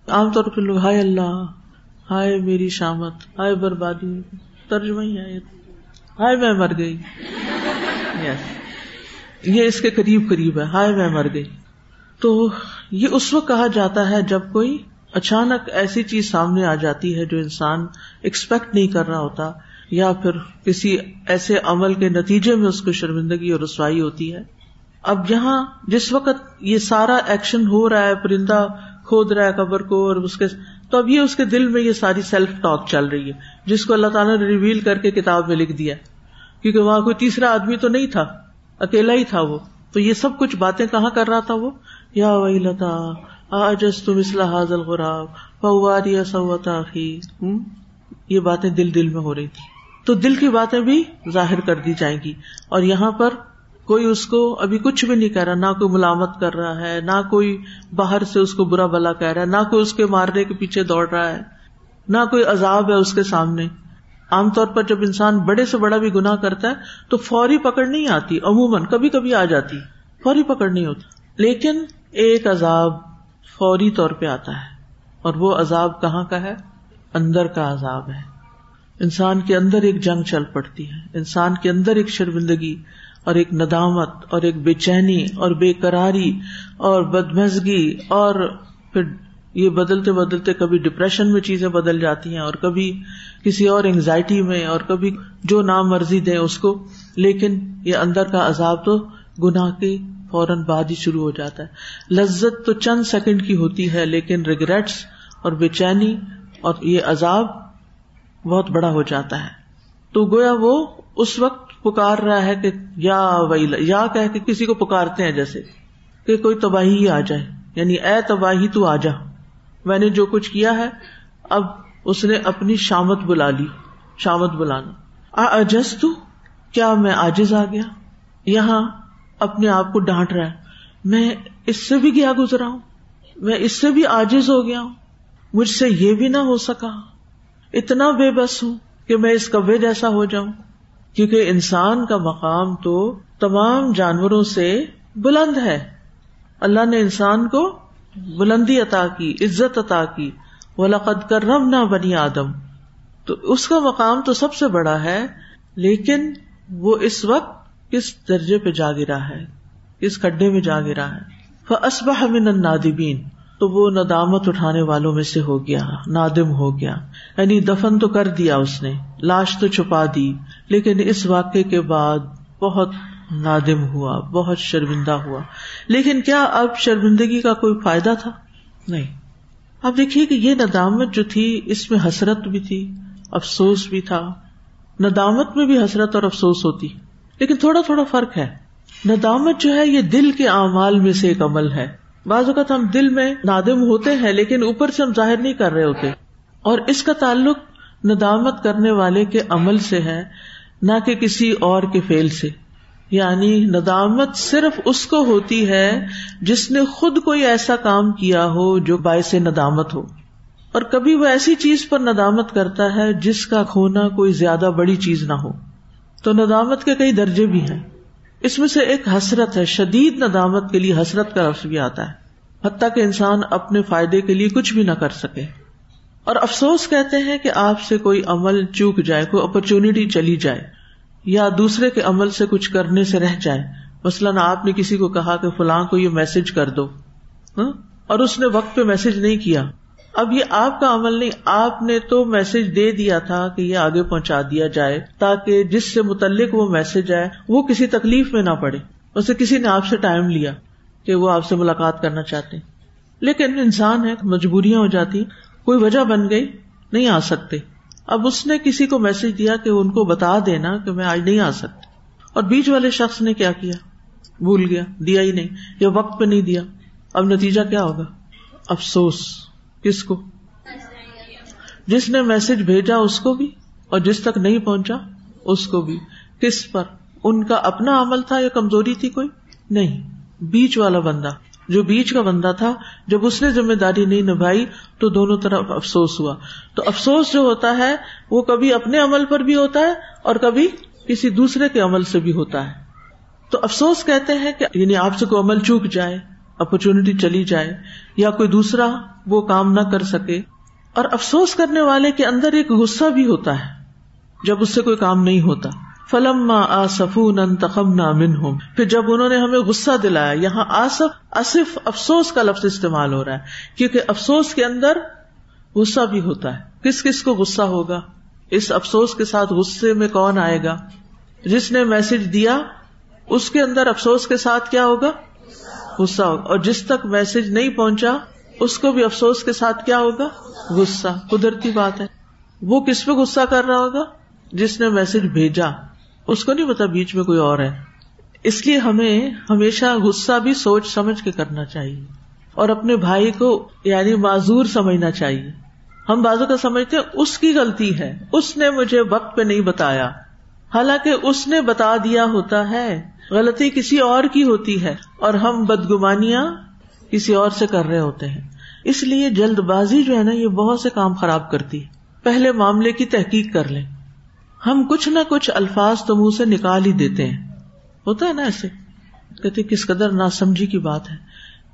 عام طور پہ لوگ ہائے اللہ۔ ہائے میری شامت، ہائے بربادی ترجمہ ہی ہے ہائے میں مر گئی۔ یہ اس کے قریب قریب ہے۔ ہائے میں مر گئی۔ تو یہ اس وقت کہا جاتا ہے جب کوئی اچانک ایسی چیز سامنے آ جاتی ہے جو انسان ایکسپیکٹ نہیں کر رہا ہوتا، یا پھر کسی ایسے عمل کے نتیجے میں اس کو شرمندگی اور رسوائی ہوتی ہے۔ اب یہاں جس وقت یہ سارا ایکشن ہو رہا ہے، پرندہ کھود رہا ہے، قبر کو اور اس کے تو اب یہ اس کے دل میں یہ ساری سیلف ٹاک چل رہی ہے، جس کو اللہ تعالیٰ نے ریویل کر کے کتاب میں لکھ دیا۔ کیونکہ وہاں کوئی تیسرا آدمی تو نہیں تھا، اکیلا ہی تھا وہ۔ تو یہ سب کچھ باتیں کہاں کر رہا تھا وہ؟ یا وہی لتا آجس تم اسلح حاضل غراب فوار یا سوتا یہ باتیں دل دل میں ہو رہی تھی تو دل کی باتیں بھی ظاہر کر دی جائیں گی۔ اور یہاں پر کوئی اس کو ابھی کچھ بھی نہیں کہہ رہا، نہ کوئی ملامت کر رہا ہے، نہ کوئی باہر سے اس کو برا بلا کہہ رہا ہے، نہ کوئی اس کے مارنے کے پیچھے دوڑ رہا ہے، نہ کوئی عذاب ہے اس کے سامنے۔ عام طور پر جب انسان بڑے سے بڑا بھی گنا کرتا ہے تو فوری پکڑ نہیں آتی، عموماً کبھی کبھی آ جاتی، فوری پکڑ نہیں ہوتی۔ لیکن ایک عذاب فوری طور پہ آتا ہے، اور وہ عذاب کہاں کا ہے؟ اندر کا عذاب ہے۔ انسان کے اندر ایک جنگ چل پڑتی ہے، انسان کے اندر ایک شرمندگی اور ایک ندامت اور ایک بے چینی اور بے قراری اور بدمزگی اور پھر یہ بدلتے بدلتے کبھی ڈپریشن میں چیزیں بدل جاتی ہیں اور کبھی کسی اور انگزائٹی میں اور کبھی جو نام مرضی دیں اس کو۔ لیکن یہ اندر کا عذاب تو گناہ کی فوراً بعد ہی شروع ہو جاتا ہے۔ لذت تو چند سیکنڈ کی ہوتی ہے، لیکن ریگریٹس اور بے چینی اور یہ عذاب بہت بڑا ہو جاتا ہے۔ تو گویا وہ اس وقت پکار رہا ہے کہ یا ویلا، یا کہ کسی کو پکارتے ہیں جیسے کہ کوئی تباہی ہی آ جائے یعنی اے تباہی تو آ جا۔ میں نے جو کچھ کیا ہے، اب اس نے اپنی شامت بلا لی، شامت بلانا۔ اجس تو کیا میں آجز آ گیا؟ یہاں اپنے آپ کو ڈانٹ رہا ہے۔ میں اس سے بھی گیا گزرا ہوں؟ میں اس سے بھی آجز ہو گیا ہوں۔ مجھ سے یہ بھی نہ ہو سکا۔ اتنا بے بس ہوں کہ میں اس کبے جیسا ہو جاؤں۔ کیونکہ انسان کا مقام تو تمام جانوروں سے بلند ہے۔ اللہ نے انسان کو بلندی عطا کی، عزت عطا کی۔ وہ لقد کر رب نہ بنی آدم۔ تو اس کا مقام تو سب سے بڑا ہے، لیکن وہ اس وقت کس درجے پہ جا گرا ہے، کس کڈے میں جا گرا ہے۔ اسبہ من النادبین تو وہ ندامت اٹھانے والوں میں سے ہو گیا، نادم ہو گیا۔ یعنی دفن تو کر دیا اس نے، لاش تو چھپا دی، لیکن اس واقعے کے بعد بہت نادم ہوا، بہت شرمندہ ہوا۔ لیکن کیا اب شرمندگی کا کوئی فائدہ تھا؟ نہیں۔ اب دیکھیے کہ یہ ندامت جو تھی، اس میں حسرت بھی تھی، افسوس بھی تھا۔ ندامت میں بھی حسرت اور افسوس ہوتی۔ لیکن تھوڑا تھوڑا فرق ہے۔ ندامت جو ہے، یہ دل کے اعمال میں سے ایک عمل ہے۔ بعض اوقات ہم دل میں نادم ہوتے ہیں، لیکن اوپر سے ہم ظاہر نہیں کر رہے ہوتے۔ اور اس کا تعلق ندامت کرنے والے کے عمل سے ہے، نہ کہ کسی اور کے فیل سے۔ یعنی ندامت صرف اس کو ہوتی ہے جس نے خود کوئی ایسا کام کیا ہو جو باعث ندامت ہو۔ اور کبھی وہ ایسی چیز پر ندامت کرتا ہے جس کا کھونا کوئی زیادہ بڑی چیز نہ ہو۔ تو ندامت کے کئی درجے بھی ہیں۔ اس میں سے ایک حسرت ہے، شدید ندامت کے لیے حسرت کا لفظ بھی آتا ہے۔ حتیٰ کہ انسان اپنے فائدے کے لیے کچھ بھی نہ کر سکے۔ اور افسوس کہتے ہیں کہ آپ سے کوئی عمل چوک جائے، کوئی اپرچونٹی چلی جائے، یا دوسرے کے عمل سے کچھ کرنے سے رہ جائے۔ مثلاً آپ نے کسی کو کہا کہ فلاں کو یہ میسج کر دو ہاں؟ اور اس نے وقت پہ میسج نہیں کیا۔ اب یہ آپ کا عمل نہیں، آپ نے تو میسج دے دیا تھا کہ یہ آگے پہنچا دیا جائے، تاکہ جس سے متعلق وہ میسج آئے، وہ کسی تکلیف میں نہ پڑے، اسے کسی نے آپ سے ٹائم لیا۔ کہ وہ آپ سے ملاقات کرنا چاہتے لیکن انسان ہے، مجبوریاں ہو جاتی، کوئی وجہ بن گئی، نہیں آ سکتے۔ اب اس نے کسی کو میسج دیا کہ ان کو بتا دینا کہ میں آج نہیں آ سکتی اور بیچ والے شخص نے کیا کیا؟ بھول گیا، دیا ہی نہیں، یا وقت پہ نہیں دیا۔ اب نتیجہ کیا ہوگا؟ افسوس، کس کو؟ جس نے میسج بھیجا اس کو بھی، اور جس تک نہیں پہنچا، اس کو بھی۔ کس پر؟ ان کا اپنا عمل تھا یا کمزوری تھی کوئی؟ نہیں۔ بیچ والا بندہ، جو بیچ کا بندہ تھا، جب اس نے ذمہ داری نہیں نبھائی، تو دونوں طرف افسوس ہوا۔ تو افسوس جو ہوتا ہے، وہ کبھی اپنے عمل پر بھی ہوتا ہے اور کبھی کسی دوسرے کے عمل سے بھی ہوتا ہے۔ تو افسوس کہتے ہیں کہ یعنی آپ سے کوئی عمل چوک جائے اپرچونٹی چلی جائے، یا کوئی دوسرا وہ کام نہ کر سکے۔ اور افسوس کرنے والے کے اندر ایک غصہ بھی ہوتا ہے، جب اس سے کوئی کام نہیں ہوتا۔ فلم آ سفون تخم من ہوں پھر جب انہوں نے ہمیں غصہ دلایا، یہاں آصف اصف افسوس کا لفظ استعمال ہو رہا ہے، کیونکہ افسوس کے اندر غصہ بھی ہوتا ہے۔ کس کس کو غصہ ہوگا؟ اس افسوس کے ساتھ غصے میں کون آئے گا؟ جس نے میسج دیا، اس کے اندر افسوس کے ساتھ کیا ہوگا؟ غصہ ہوگا۔ اور جس تک میسج نہیں پہنچا، اس کو بھی افسوس کے ساتھ کیا ہوگا؟ غصہ۔ قدرتی بات ہے۔ وہ کس پہ غصہ کر رہا ہوگا؟ جس نے میسج بھیجا۔ اس کو نہیں پتا بیچ میں کوئی اور ہے۔ اس لیے ہمیں ہمیشہ غصہ بھی سوچ سمجھ کے کرنا چاہیے اور اپنے بھائی کو یعنی معذور سمجھنا چاہیے۔ ہم بازو کا سمجھتے اس کی غلطی ہے، اس نے مجھے وقت پہ نہیں بتایا۔ حالانکہ اس نے بتا دیا ہوتا ہے، غلطی کسی اور کی ہوتی ہے اور ہم بدگمانیاں کسی اور سے کر رہے ہوتے ہیں۔ اس لیے جلد بازی جو ہے نا، یہ بہت سے کام خراب کرتی پہلے معاملے کی تحقیق کر لیں۔ ہم کچھ نہ کچھ الفاظ تو منہ سے نکال ہی دیتے ہیں۔ ہوتا ہے نا ایسے؟ کہتے کس قدر نا سمجھی کی بات ہے،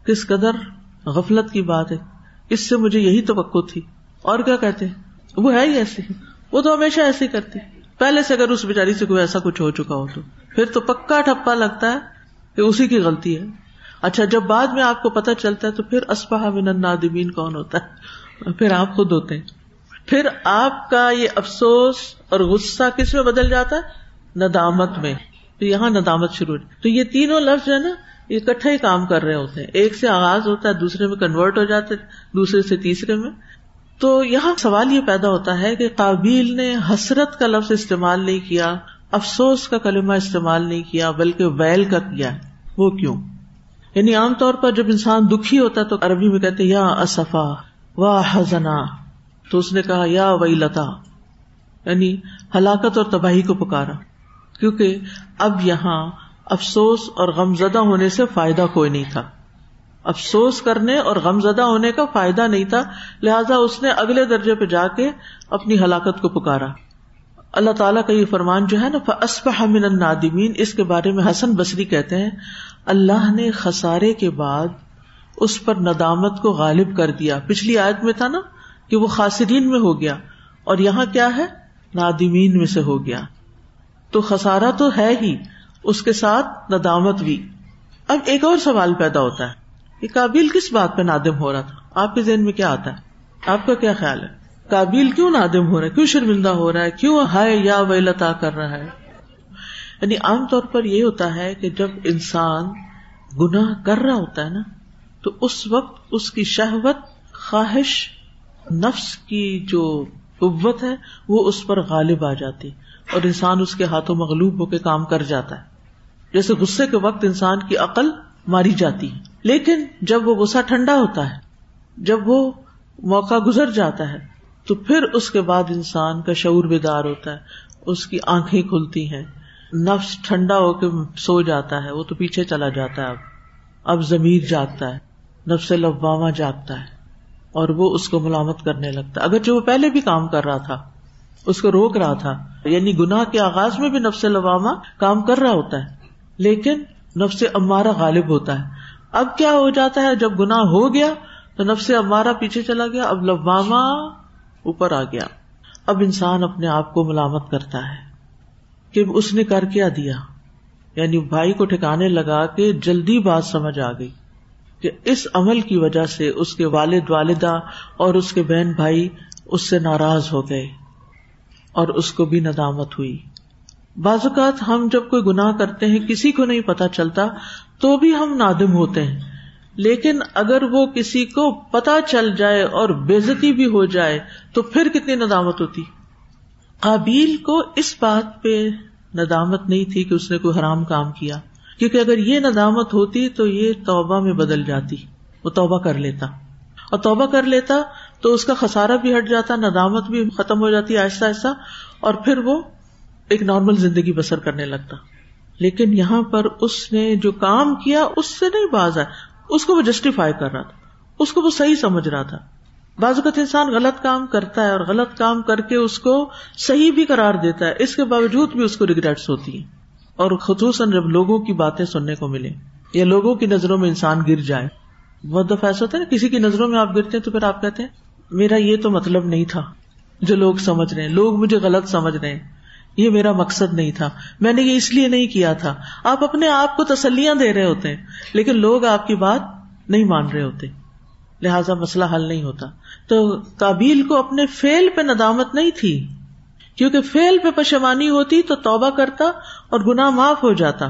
کس قدر غفلت کی بات ہے۔ اس سے مجھے یہی توقع تھی۔ اور کیا کہتے وہ ہے ہی ایسے۔ وہ تو ہمیشہ ایسے ہی کرتے۔ پہلے سے اگر اس بےچاری سے کوئی ایسا کچھ ہو چکا ہو تو۔ پھر تو پکا ٹھپا لگتا ہے کہ اسی کی غلطی ہے۔ اچھا جب بعد میں آپ کو پتا چلتا ہے تو پھر اسپاہ من النادمین کون ہوتا ہے؟ پھر آپ خود ہوتے ہیں۔ پھر آپ کا یہ افسوس اور غصہ کس میں بدل جاتا ہے؟ ندامت میں۔ تو یہاں ندامت شروع تو یہ تینوں لفظ ہے نا، یہ کٹھا ہی کام کر رہے ہوتے ہیں۔ ایک سے آغاز ہوتا ہے، دوسرے میں کنورٹ ہو جاتے دوسرے سے تیسرے میں۔ تو یہاں سوال یہ پیدا ہوتا ہے کہ قابیل نے حسرت کا لفظ استعمال نہیں کیا، افسوس کا کلمہ استعمال نہیں کیا، بلکہ ویل کا کیا وہ کیوں؟ یعنی عام طور پر جب انسان دکھی ہوتا ہے تو عربی میں کہتے یا اصفا واہ حزنا تو اس نے کہا، یا وئی لتا یعنی ہلاکت اور تباہی کو پکارا، کیونکہ اب یہاں افسوس اور غم زدہ ہونے سے فائدہ کوئی نہیں تھا۔ افسوس کرنے اور غم زدہ ہونے کا فائدہ نہیں تھا، لہذا اس نے اگلے درجے پہ جا کے اپنی ہلاکت کو پکارا۔ اللہ تعالیٰ کا یہ فرمان جو ہے نا اسپہ من النادمین اس کے بارے میں حسن بصری کہتے ہیں، اللہ نے خسارے کے بعد اس پر ندامت کو غالب کر دیا۔ پچھلی آیت میں تھا نا کہ وہ خاصرین میں ہو گیا اور یہاں کیا ہے؟ نادمین میں سے ہو گیا۔ تو خسارا تو ہے ہی، اس کے ساتھ ندامت بھی۔ اب ایک اور سوال پیدا ہوتا ہے۔ کہ کابل کس بات پہ نادم ہو رہا تھا؟ آپ کے ذہن میں کیا آتا ہے؟ آپ کا کیا خیال ہے؟ کابل کیوں نادم ہو رہا ہے؟ کیوں شرمندہ ہو رہا ہے؟ کیوں ہائے یا ویلتا کر رہا ہے؟ یعنی عام طور پر یہ ہوتا ہے کہ جب انسان گناہ کر رہا ہوتا ہے نا، تو اس وقت اس کی شہوت، خواہش نفس کی جو قوت ہے، وہ اس پر غالب آ جاتی اور انسان اس کے ہاتھوں مغلوب ہو کے کام کر جاتا ہے۔ جیسے غصے کے وقت انسان کی عقل ماری جاتی ہے۔ لیکن جب وہ غصہ ٹھنڈا ہوتا ہے، جب وہ موقع گزر جاتا ہے، تو پھر اس کے بعد انسان کا شعور بیدار ہوتا ہے، اس کی آنکھیں کھلتی ہیں۔ نفس ٹھنڈا ہو کے سو جاتا ہے، وہ تو پیچھے چلا جاتا ہے۔ اب اب زمیر جاگتا ہے، نفس لباما جاگتا ہے۔ اور وہ اس کو ملامت کرنے لگتا۔ ہے اگر جو وہ پہلے بھی کام کر رہا تھا، اس کو روک رہا تھا۔ یعنی گناہ کے آغاز میں بھی نفس لواما کام کر رہا ہوتا ہے، لیکن نفس امارا غالب ہوتا ہے۔ اب کیا ہو جاتا ہے؟ جب گناہ ہو گیا تو نفس امارا پیچھے چلا گیا، اب لواما اوپر آ گیا۔ اب انسان اپنے آپ کو ملامت کرتا ہے کہ اس نے کر کیا دیا۔ یعنی بھائی کو ٹھکانے لگا کے جلدی بات سمجھ آ گئی۔ کہ اس عمل کی وجہ سے اس کے والد، والدہ اور اس کے بہن بھائی اس سے ناراض ہو گئے اور اس کو بھی ندامت ہوئی۔ بعض اوقات ہم جب کوئی گناہ کرتے ہیں، کسی کو نہیں پتا چلتا، تو بھی ہم نادم ہوتے ہیں۔ لیکن اگر وہ کسی کو پتا چل جائے اور بےزتی بھی ہو جائے، تو پھر کتنی ندامت ہوتی۔ قابیل کو اس بات پہ ندامت نہیں تھی کہ اس نے کوئی حرام کام کیا۔ کیونکہ اگر یہ ندامت ہوتی تو یہ توبہ میں بدل جاتی، وہ توبہ کر لیتا۔ اور توبہ کر لیتا تو اس کا خسارا بھی ہٹ جاتا، ندامت بھی ختم ہو جاتی آہستہ آہستہ، اور پھر وہ ایک نارمل زندگی بسر کرنے لگتا۔ لیکن یہاں پر اس نے جو کام کیا، اس سے نہیں باز آئے اس کو وہ جسٹیفائی کر رہا تھا۔ اس کو وہ صحیح سمجھ رہا تھا۔ بعض اوقات انسان غلط کام کرتا ہے اور غلط کام کر کے اس کو صحیح بھی قرار دیتا ہے۔ اس کے باوجود بھی اس کو ریگریٹس ہوتی ہیں۔ اور خصوصاً جب لوگوں کی باتیں سننے کو ملے یا لوگوں کی نظروں میں انسان گر جائے۔ بہت دفعہ ایسا ہوتا ہے نا، کسی کی نظروں میں آپ گرتے ہیں تو پھر آپ کہتے ہیں، میرا یہ تو مطلب نہیں تھا جو لوگ سمجھ رہے ہیں۔ لوگ مجھے غلط سمجھ رہے ہیں۔ یہ میرا مقصد نہیں تھا۔ میں نے یہ اس لیے نہیں کیا تھا۔ آپ اپنے آپ کو تسلیاں دے رہے ہوتے ہیں، لیکن لوگ آپ کی بات نہیں مان رہے ہوتے۔ لہذا مسئلہ حل نہیں ہوتا۔ تو کابیل کو اپنے فیل پہ ندامت نہیں تھی۔ کیونکہ فیل پہ پشمانی ہوتی تو توبہ کرتا اور گنا معاف ہو جاتا۔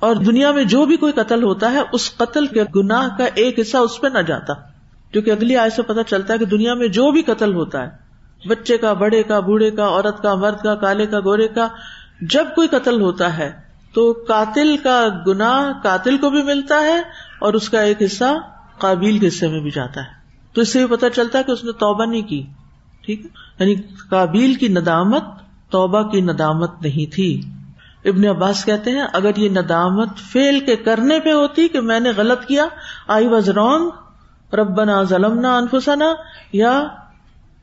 اور دنیا میں جو بھی کوئی قتل ہوتا ہے، اس قتل کے گناہ کا ایک حصہ اس پہ نہ جاتا۔ کیونکہ اگلی آئے سے پتا چلتا ہے کہ دنیا میں جو بھی قتل ہوتا ہے، بچے کا، بڑے کا، بوڑھے کا، عورت کا، مرد کا، کالے کا، گورے کا، جب کوئی قتل ہوتا ہے تو قاتل کا گنا قاتل کو بھی ملتا ہے اور اس کا ایک حصہ قابل کے حصے میں بھی جاتا ہے۔ تو اس سے بھی پتا چلتا ہے کہ اس نے توبہ نہیں کی۔ ٹھیک ہے؟ یعنی قابل کی ندامت، توبہ کی ندامت نہیں تھی۔ ابن عباس کہتے ہیں، اگر یہ ندامت فیل کے کرنے پہ ہوتی کہ میں نے غلط کیا، آئی واز رونگ ربنا ظلم نہ انفسنا، یا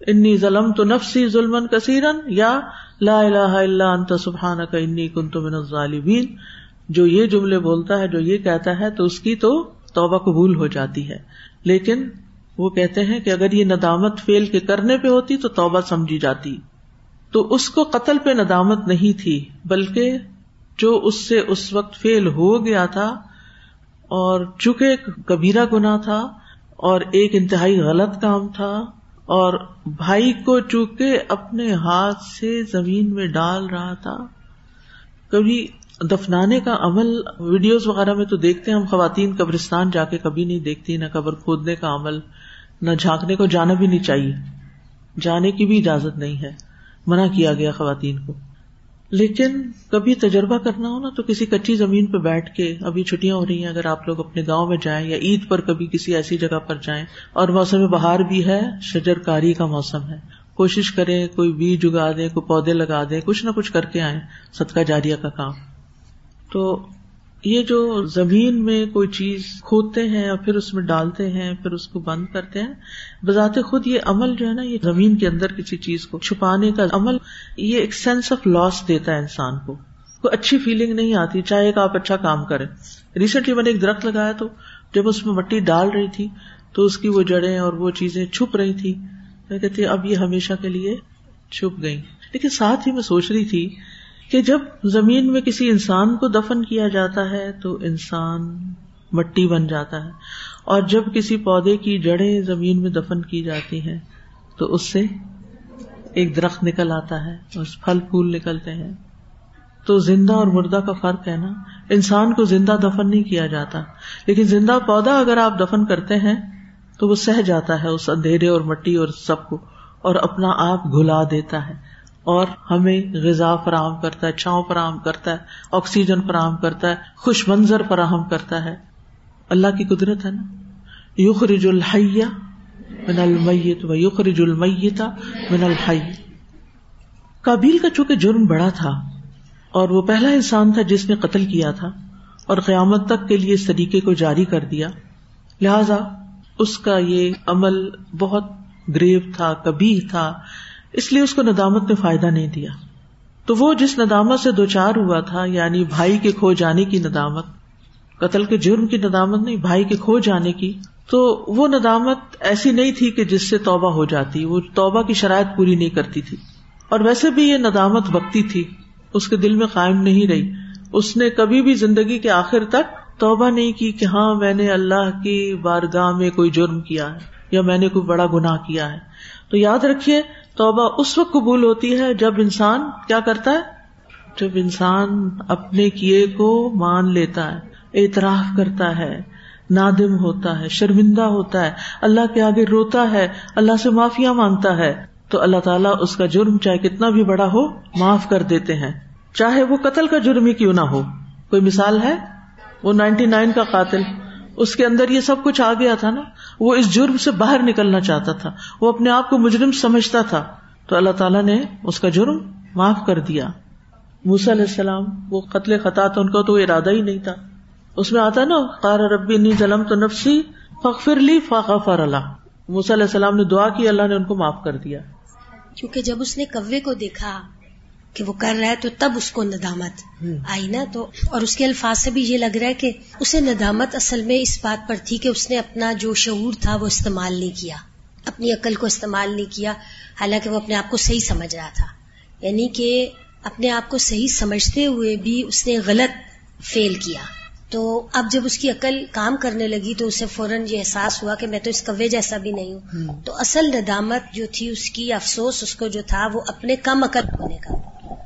انی ظلم تو نفسی ظلم کثیرن یا لا الہ الا انت سبحان کا انی کن تو من الظالمین۔ جو یہ جملے بولتا ہے، جو یہ کہتا ہے، تو اس کی تو توبہ قبول ہو جاتی ہے۔ لیکن وہ کہتے ہیں کہ اگر یہ ندامت فیل کے کرنے پہ ہوتی تو توبہ سمجھی جاتی۔ تو اس کو قتل پہ ندامت نہیں تھی، بلکہ جو اس سے اس وقت فیل ہو گیا تھا اور چونکہ ایک گنا تھا اور ایک انتہائی غلط کام تھا اور بھائی کو چونکہ اپنے ہاتھ سے زمین میں ڈال رہا تھا۔ کبھی دفنانے کا عمل، ویڈیوز وغیرہ میں تو دیکھتے ہیں ہم خواتین قبرستان جا کے کبھی نہیں دیکھتی، نہ قبر کھودنے کا عمل۔ نہ جھانکنے کو جانا بھی نہیں چاہیے۔ جانے کی بھی اجازت نہیں ہے۔ منع کیا گیا خواتین کو۔ لیکن کبھی تجربہ کرنا ہو نا تو کسی کچی زمین پہ بیٹھ کے ابھی چھٹیاں ہو رہی ہیں، اگر آپ لوگ اپنے گاؤں میں جائیں یا عید پر کبھی کسی ایسی جگہ پر جائیں اور موسم بہار بھی ہے شجر کاری کا موسم ہے۔ کوشش کریں، کوئی بیج اگا دیں، کوئی پودے لگا دیں، کچھ نہ کچھ کر کے آئیں۔ صدقہ جاریہ کا کام۔ تو یہ جو زمین میں کوئی چیز کھودتے ہیں اور پھر اس میں ڈالتے ہیں، پھر اس کو بند کرتے ہیں، بذات خود یہ عمل جو ہے نا، یہ زمین کے اندر کسی چیز کو چھپانے کا عمل، یہ ایک سینس آف لاس دیتا ہے انسان کو۔ کوئی اچھی فیلنگ نہیں آتی، چاہے کہ آپ اچھا کام کریں۔ ریسنٹلی میں نے ایک درخت لگایا تو جب اس میں مٹی ڈال رہی تھی تو اس کی وہ جڑیں اور وہ چیزیں چھپ رہی تھی۔ میں کہتی اب یہ ہمیشہ کے لیے چھپ گئی لیکن ساتھ ہی میں سوچ رہی تھی کہ جب زمین میں کسی انسان کو دفن کیا جاتا ہے تو انسان مٹی بن جاتا ہے اور جب کسی پودے کی جڑیں زمین میں دفن کی جاتی ہیں تو اس سے ایک درخت نکل آتا ہے، اس پھل پھول نکلتے ہیں۔ تو زندہ اور مردہ کا فرق ہے نا۔ انسان کو زندہ دفن نہیں کیا جاتا۔ لیکن زندہ پودا اگر آپ دفن کرتے ہیں تو وہ سہ جاتا ہے، اس اندھیرے اور مٹی اور سب کو، اور اپنا آپ گلا دیتا ہے۔ اور ہمیں غذا فراہم کرتا ہے، چھاؤں فراہم کرتا ہے، آکسیجن فراہم کرتا ہے، خوش منظر فراہم کرتا ہے۔ اللہ کی قدرت ہے نا۔ یخرج الحیہ من المیت و یخرج المیتا من الحی۔ کابیل کا چونکہ جرم بڑا تھا اور وہ پہلا انسان تھا جس نے قتل کیا تھا اور قیامت تک کے لیے اس طریقے کو جاری کر دیا۔ لہذا اس کا یہ عمل بہت گریو تھا کبھی تھا۔ اس لیے اس کو ندامت نے فائدہ نہیں دیا۔ تو وہ جس ندامت سے دو چار ہوا تھا یعنی بھائی کے کھو جانے کی ندامت، قتل کے جرم کی ندامت نہیں، بھائی کے کھو جانے کی، تو وہ ندامت ایسی نہیں تھی کہ جس سے توبہ ہو جاتی، وہ توبہ کی شرائط پوری نہیں کرتی تھی۔ اور ویسے بھی یہ ندامت وقتی تھی، اس کے دل میں قائم نہیں رہی۔ اس نے کبھی بھی زندگی کے آخر تک توبہ نہیں کی کہ ہاں میں نے اللہ کی بارگاہ میں کوئی جرم کیا ہے، یا میں نے کوئی بڑا گناہ کیا ہے۔ تو یاد رکھیے توبہ اس وقت قبول ہوتی ہے جب انسان کیا کرتا ہے؟ جب انسان اپنے کیے کو مان لیتا ہے، اعتراف کرتا ہے، نادم ہوتا ہے، شرمندہ ہوتا ہے، اللہ کے آگے روتا ہے، اللہ سے معافیا مانگتا ہے، تو اللہ تعالیٰ اس کا جرم چاہے کتنا بھی بڑا ہو، معاف کر دیتے ہیں۔ چاہے وہ قتل کا جرم ہی کیوں نہ ہو۔ کوئی مثال ہے؟ وہ نائنٹی نائن کا قاتل۔ اس کے اندر یہ سب کچھ آ گیا تھا نا، وہ اس جرم سے باہر نکلنا چاہتا تھا، وہ اپنے آپ کو مجرم سمجھتا تھا۔ تو اللہ تعالیٰ نے اس کا جرم معاف کر دیا۔ موسا علیہ السلام، وہ قتل خطا تھا، ان کا تو وہ ارادہ ہی نہیں تھا۔ اس میں آتا نا قار ربی نی ظلم تو نفسی فخر لی فخر اللہ موسا علیہ السلام نے دعا کی، اللہ نے ان کو معاف کر دیا۔ کیونکہ جب اس نے کوے کو دیکھا کہ وہ کر رہا ہے تو تب اس کو ندامت آئی نا تو اور اس کے الفاظ سے بھی یہ لگ رہا ہے کہ اسے ندامت اصل میں اس بات پر تھی کہ اس نے اپنا جو شعور تھا وہ استعمال نہیں کیا۔ اپنی عقل کو استعمال نہیں کیا حالانکہ وہ اپنے آپ کو صحیح سمجھ رہا تھا۔ یعنی کہ اپنے آپ کو صحیح سمجھتے ہوئے بھی اس نے غلط فیل کیا۔ تو اب جب اس کی عقل کام کرنے لگی تو اسے فوراً یہ احساس ہوا کہ میں تو اس کوے جیسا بھی نہیں ہوں۔ تو اصل ندامت جو تھی اس کی افسوس اس کو جو تھا وہ اپنے کم عقل ہونے کا۔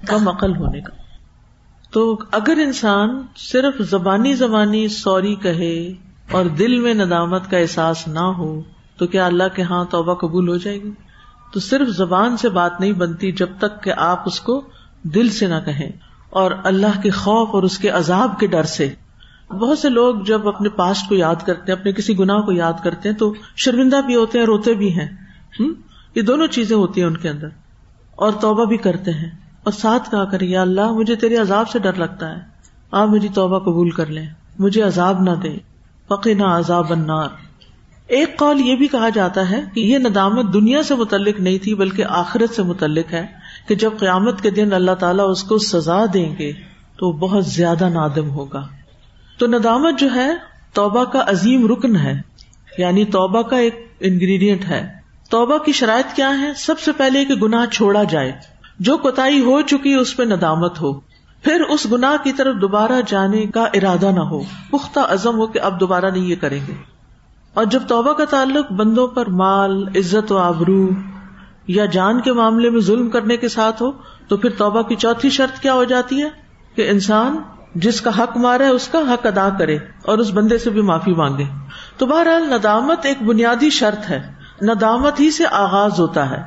کم عقل ہونے کا۔ تو اگر انسان صرف زبانی زبانی سوری کہے اور دل میں ندامت کا احساس نہ ہو تو کیا اللہ کے ہاں توبہ قبول ہو جائے گی؟ تو صرف زبان سے بات نہیں بنتی جب تک کہ آپ اس کو دل سے نہ کہیں اور اللہ کے خوف اور اس کے عذاب کے ڈر سے۔ بہت سے لوگ جب اپنے پاسٹ کو یاد کرتے ہیں، اپنے کسی گناہ کو یاد کرتے ہیں، تو شرمندہ بھی ہوتے ہیں، روتے بھی ہیں۔ یہ دونوں چیزیں ہوتی ہیں ان کے اندر۔ اور توبہ بھی کرتے ہیں۔ اور ساتھ کہا کرے یا اللہ، مجھے تیرے عذاب سے ڈر لگتا ہے۔ آپ میری توبہ قبول کر لیں۔ مجھے عذاب نہ دے فقی نہ عذاب النار۔ ایک قول یہ بھی کہا جاتا ہے کہ یہ ندامت دنیا سے متعلق نہیں تھی، بلکہ آخرت سے متعلق ہے کہ جب قیامت کے دن اللہ تعالیٰ اس کو سزا دیں گے، تو بہت زیادہ نادم ہوگا۔ تو ندامت جو ہے، توبہ کا عظیم رکن ہے۔ یعنی توبہ کا ایک انگریڈینٹ ہے۔ توبہ کی شرائط کیا ہے سب سے پہلے کہ گناہ چھوڑا جائے۔ جو کوتا ہو چکی اس پہ ندامت ہو۔ پھر اس گناہ کی طرف دوبارہ جانے کا ارادہ نہ ہو۔ پختہ عزم ہو کہ اب دوبارہ نہیں یہ کریں گے۔ اور جب توبہ کا تعلق بندوں پر مال، عزت و آبرو یا جان کے معاملے میں ظلم کرنے کے ساتھ ہو، تو پھر توبہ کی چوتھی شرط کیا ہو جاتی ہے؟ کہ انسان جس کا حق مارا ہے اس کا حق ادا کرے اور اس بندے سے بھی معافی مانگے۔ تو بہرحال ندامت ایک بنیادی شرط ہے۔ ندامت ہی سے آغاز ہوتا ہے۔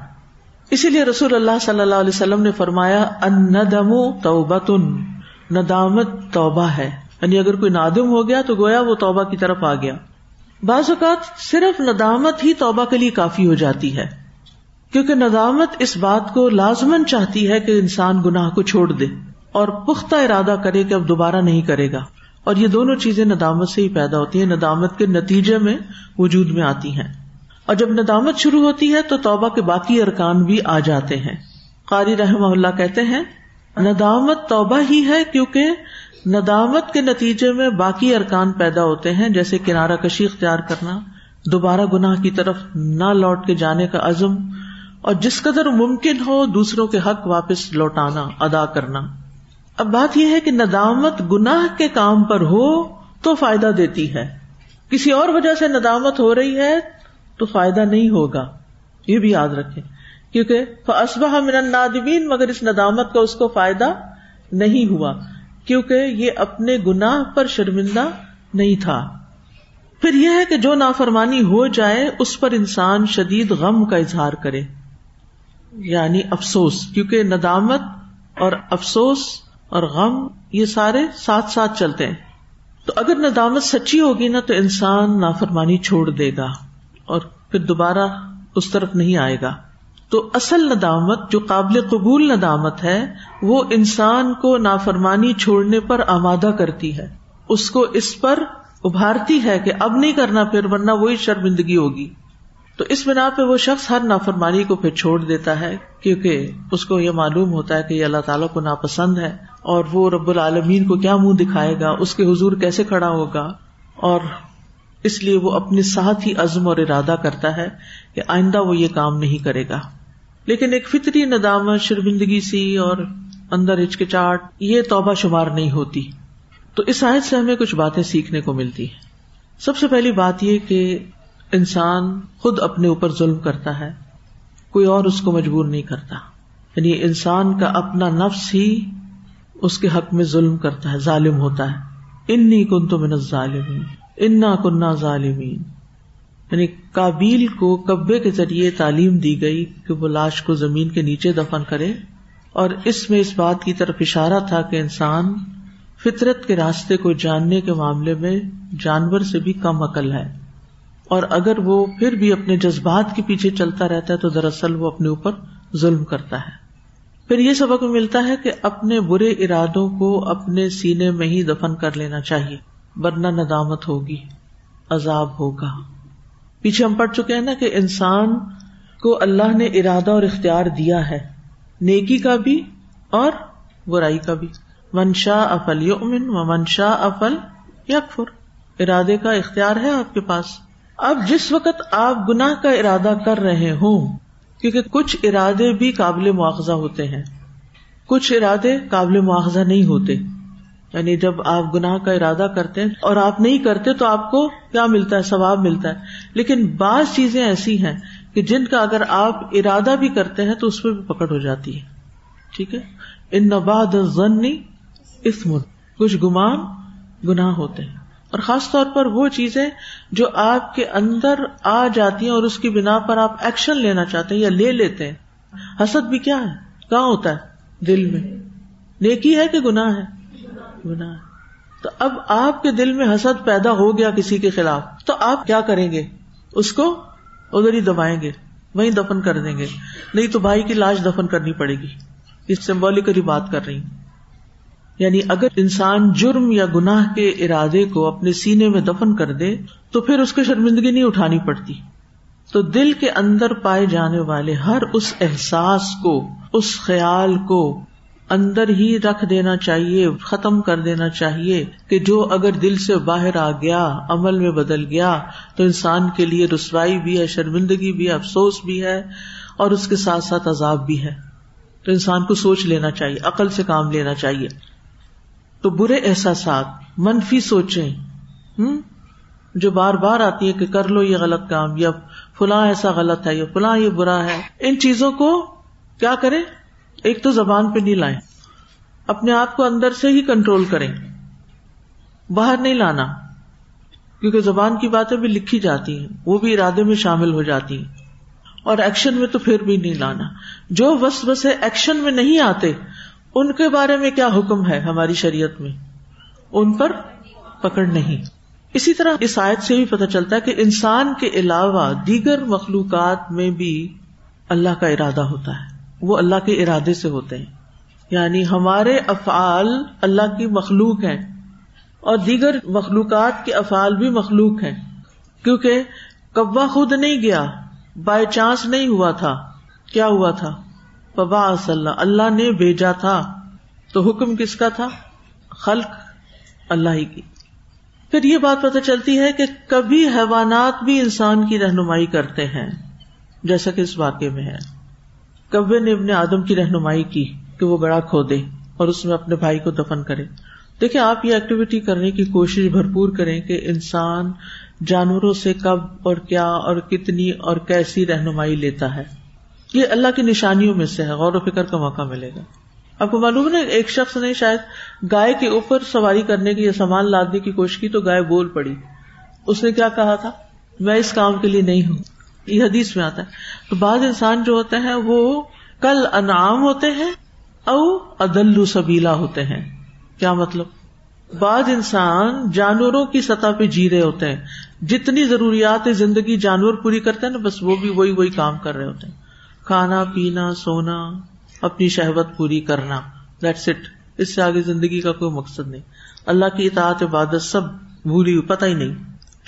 اسی لیے رسول اللہ صلی اللہ علیہ وسلم نے فرمایا ان ندم توبہ ندامت توبہ ہے۔ یعنی اگر کوئی نادم ہو گیا تو گویا وہ توبہ کی طرف آ گیا۔ بعض اوقات صرف ندامت ہی توبہ کے لیے کافی ہو جاتی ہے۔ کیونکہ ندامت اس بات کو لازمن چاہتی ہے کہ انسان گناہ کو چھوڑ دے۔ اور پختہ ارادہ کرے کہ اب دوبارہ نہیں کرے گا۔ اور یہ دونوں چیزیں ندامت سے ہی پیدا ہوتی ہیں، ندامت کے نتیجے میں وجود میں آتی ہیں۔ اور جب ندامت شروع ہوتی ہے تو توبہ کے باقی ارکان بھی آ جاتے ہیں۔ قاری رحم اللہ کہتے ہیں، ندامت توبہ ہی ہے کیونکہ ندامت کے نتیجے میں باقی ارکان پیدا ہوتے ہیں، جیسے کنارہ کشی اختیار کرنا، دوبارہ گناہ کی طرف نہ لوٹ کے جانے کا عزم، اور جس قدر ممکن ہو دوسروں کے حق واپس لوٹانا، ادا کرنا۔ اب بات یہ ہے کہ ندامت گناہ کے کام پر ہو تو فائدہ دیتی ہے۔ کسی اور وجہ سے ندامت ہو رہی ہے تو فائدہ نہیں ہوگا۔ یہ بھی یاد رکھے کیونکہ اسبہ من نادمین مگر اس ندامت کا اس کو فائدہ نہیں ہوا۔ کیونکہ یہ اپنے گناہ پر شرمندہ نہیں تھا۔ پھر یہ ہے کہ جو نافرمانی ہو جائے، اس پر انسان شدید غم کا اظہار کرے۔ یعنی افسوس، کیونکہ ندامت اور افسوس اور غم یہ سارے ساتھ ساتھ چلتے ہیں۔ تو اگر ندامت سچی ہوگی نا تو انسان نافرمانی چھوڑ دے گا اور پھر دوبارہ اس طرف نہیں آئے گا۔ تو اصل ندامت جو قابل قبول ندامت ہے وہ انسان کو نافرمانی چھوڑنے پر آمادہ کرتی ہے۔ اس کو اس پر ابھارتی ہے کہ اب نہیں کرنا پھر ورنہ وہی شرمندگی ہوگی۔ تو اس بنا پہ وہ شخص ہر نافرمانی کو پھر چھوڑ دیتا ہے، کیونکہ اس کو یہ معلوم ہوتا ہے کہ یہ اللہ تعالیٰ کو ناپسند ہے، اور وہ رب العالمین کو کیا منہ دکھائے گا؟ اس کے حضور کیسے کھڑا ہوگا؟ اور اس لیے وہ اپنے ساتھ ہی عزم اور ارادہ کرتا ہے کہ آئندہ وہ یہ کام نہیں کرے گا۔ لیکن ایک فطری ندامت، شرمندگی سی اور اندر ہچکچاہٹ، یہ توبہ شمار نہیں ہوتی۔ تو اس آیت سے ہمیں کچھ باتیں سیکھنے کو ملتی۔ ہے سب سے پہلی بات یہ کہ انسان خود اپنے اوپر ظلم کرتا ہے، کوئی اور اس کو مجبور نہیں کرتا۔ یعنی انسان کا اپنا نفس ہی اس کے حق میں ظلم کرتا ہے، ظالم ہوتا ہے۔ انی کن تو من ظالمین انا کنہ ظالمین۔ یعنی کابیل کو کبے کے ذریعے تعلیم دی گئی کہ وہ لاش کو زمین کے نیچے دفن کرے۔ اور اس میں اس بات کی طرف اشارہ تھا کہ انسان فطرت کے راستے کو جاننے کے معاملے میں جانور سے بھی کم عقل ہے۔ اور اگر وہ پھر بھی اپنے جذبات کے پیچھے چلتا رہتا ہے تو دراصل وہ اپنے اوپر ظلم کرتا ہے۔ پھر یہ سبق ملتا ہے کہ اپنے برے ارادوں کو اپنے سینے میں ہی دفن کر لینا چاہیے، ورنہ ندامت ہوگی، عذاب ہوگا۔ پیچھے ہم پڑھ چکے ہیں نا کہ انسان کو اللہ نے ارادہ اور اختیار دیا ہے، نیکی کا بھی اور برائی کا بھی۔ منشا افل یومن و منشا افل یکفر ارادے کا اختیار ہے آپ کے پاس۔ اب جس وقت آپ گناہ کا ارادہ کر رہے ہوں، کیونکہ کچھ ارادے بھی قابل مواخذہ ہوتے ہیں۔ کچھ ارادے قابل مواخذہ نہیں ہوتے۔ یعنی جب آپ گناہ کا ارادہ کرتے ہیں اور آپ نہیں کرتے تو آپ کو کیا ملتا ہے؟ ثواب ملتا ہے۔ لیکن بعض چیزیں ایسی ہیں کہ جن کا اگر آپ ارادہ بھی کرتے ہیں تو اس میں بھی پکڑ ہو جاتی ہے۔ ٹھیک ہے؟ ان نباد ضنی اسم، کچھ گمان گناہ ہوتے ہیں۔ اور خاص طور پر وہ چیزیں جو آپ کے اندر آ جاتی ہیں اور اس کی بنا پر آپ ایکشن لینا چاہتے ہیں یا لے لیتے ہیں۔ حسد بھی کیا ہے؟ کہاں ہوتا ہے؟ دل میں۔ نیکی ہے کہ گناہ ہے؟ گناہ تو اب آپ کے دل میں حسد پیدا ہو گیا کسی کے خلاف، تو آپ کیا کریں گے؟ اس کو ادھر ہی دبائیں گے، وہیں دفن کر دیں گے۔ نہیں تو بھائی کی لاش دفن کرنی پڑے گی۔ اس سمبولکلی بات کر رہی ہوں یعنی اگر انسان جرم یا گناہ کے ارادے کو اپنے سینے میں دفن کر دے تو پھر اس کو شرمندگی نہیں اٹھانی پڑتی۔ تو دل کے اندر پائے جانے والے ہر اس احساس کو، اس خیال کو اندر ہی رکھ دینا چاہیے، ختم کر دینا چاہیے کہ جو اگر دل سے باہر آ گیا، عمل میں بدل گیا، تو انسان کے لیے رسوائی بھی ہے، شرمندگی بھی ہے، افسوس بھی ہے اور اس کے ساتھ ساتھ عذاب بھی ہے۔ تو انسان کو سوچ لینا چاہیے، عقل سے کام لینا چاہیے۔ تو برے احساسات، منفی سوچیں ہوں جو بار بار آتی ہے کہ کر لو یہ غلط کام، یا فلاں ایسا غلط ہے، یا فلاں یہ برا ہے، ان چیزوں کو کیا کریں؟ ایک تو زبان پہ نہیں لائیں، اپنے آپ کو اندر سے ہی کنٹرول کریں، باہر نہیں لانا، کیونکہ زبان کی باتیں بھی لکھی جاتی ہیں، وہ بھی ارادے میں شامل ہو جاتی ہیں، اور ایکشن میں تو پھر بھی نہیں لانا۔ جو بس بس ایکشن میں نہیں آتے ان کے بارے میں کیا حکم ہے ہماری شریعت میں؟ ان پر پکڑ نہیں۔ اسی طرح اس آیت سے بھی پتہ چلتا ہے کہ انسان کے علاوہ دیگر مخلوقات میں بھی اللہ کا ارادہ ہوتا ہے۔ وہ اللہ کے ارادے سے ہوتے ہیں۔ یعنی ہمارے افعال اللہ کی مخلوق ہیں اور دیگر مخلوقات کے افعال بھی مخلوق ہیں۔ کیونکہ کبا خود نہیں گیا بائی چانس نہیں ہوا تھا۔ کیا ہوا تھا؟ پبا اللہ اللہ نے بھیجا تھا۔ تو حکم کس کا تھا؟ خلق اللہ ہی کی۔ پھر یہ بات پتہ چلتی ہے کہ کبھی حیوانات بھی انسان کی رہنمائی کرتے ہیں، جیسا کہ اس واقعے میں ہے۔ کبے نے اپنے آدم کی رہنمائی کی کہ وہ بڑا کھودے اور اس میں اپنے بھائی کو دفن کرے۔ دیکھیں، آپ یہ ایکٹیویٹی کرنے کی کوشش بھرپور کریں کہ انسان جانوروں سے کب اور کیا اور کتنی اور کیسی رہنمائی لیتا ہے۔ یہ اللہ کی نشانیوں میں سے ہے، غور و فکر کا موقع ملے گا۔ آپ کو معلوم ہے، ایک شخص نے شاید گائے کے اوپر سواری کرنے کی یا سامان لادنے کی کوشش کی تو گائے بول پڑی۔ اس نے کیا کہا تھا؟ میں اس کام کے لیے نہیں ہوں۔ یہ حدیث میں آتا ہے۔ تو بعض انسان جو ہوتے ہیں، وہ کل انعام ہوتے ہیں او ادل سبیلا ہوتے ہیں۔ کیا مطلب؟ بعض انسان جانوروں کی سطح پہ جی رہے ہوتے ہیں۔ جتنی ضروریات زندگی جانور پوری کرتے ہیں نا، بس وہ بھی وہی وہی کام کر رہے ہوتے ہیں۔ کھانا، پینا، سونا، اپنی شہبت پوری کرنا۔ دیٹس اٹ اس سے آگے زندگی کا کوئی مقصد نہیں۔ اللہ کی اطاعت، عبادت سب بھولی ہوئی، پتہ ہی نہیں۔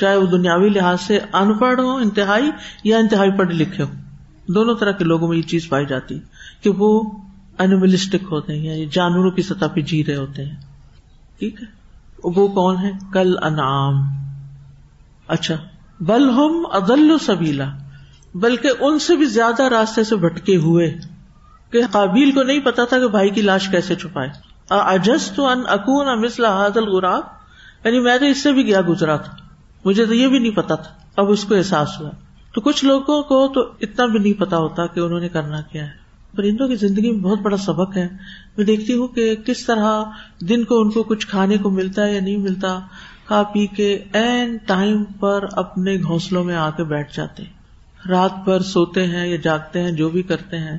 چاہے وہ دنیاوی لحاظ سے ان پڑھ ہو، انتہائی یا انتہائی پڑھے لکھے ہو۔ دونوں طرح کے لوگوں میں یہ چیز پائی جاتی کہ وہ اینیملسٹک ہوتے ہیں یا جانوروں کی سطح پہ جی رہے ہوتے ہیں۔ ٹھیک ہے؟ وہ کون ہے کل انعام۔ اچھا۔ بل ہم ادل سبیلا۔ بلکہ ان سے بھی زیادہ راستے سے بھٹکے ہوئے کہ قابیل کو نہیں پتا تھا کہ بھائی کی لاش کیسے چھپائے اجس تو ان اکون مسل حادل غراب یعنی میں تو اس سے بھی گیا گزرا تھا۔ مجھے تو یہ بھی نہیں پتا تھا۔ اب اس کو احساس ہوا۔ تو کچھ لوگوں کو تو اتنا بھی نہیں پتا ہوتا کہ انہوں نے کرنا کیا ہے۔ پرندوں کی زندگی میں بہت بڑا سبق ہے۔ میں دیکھتی ہوں کہ کس طرح دن کو ان کو کچھ کھانے کو ملتا ہے یا نہیں ملتا، کھا پی کے این ٹائم پر اپنے گھونسلوں میں آ کے بیٹھ جاتے ہیں۔ رات پر سوتے ہیں یا جاگتے ہیں، جو بھی کرتے ہیں،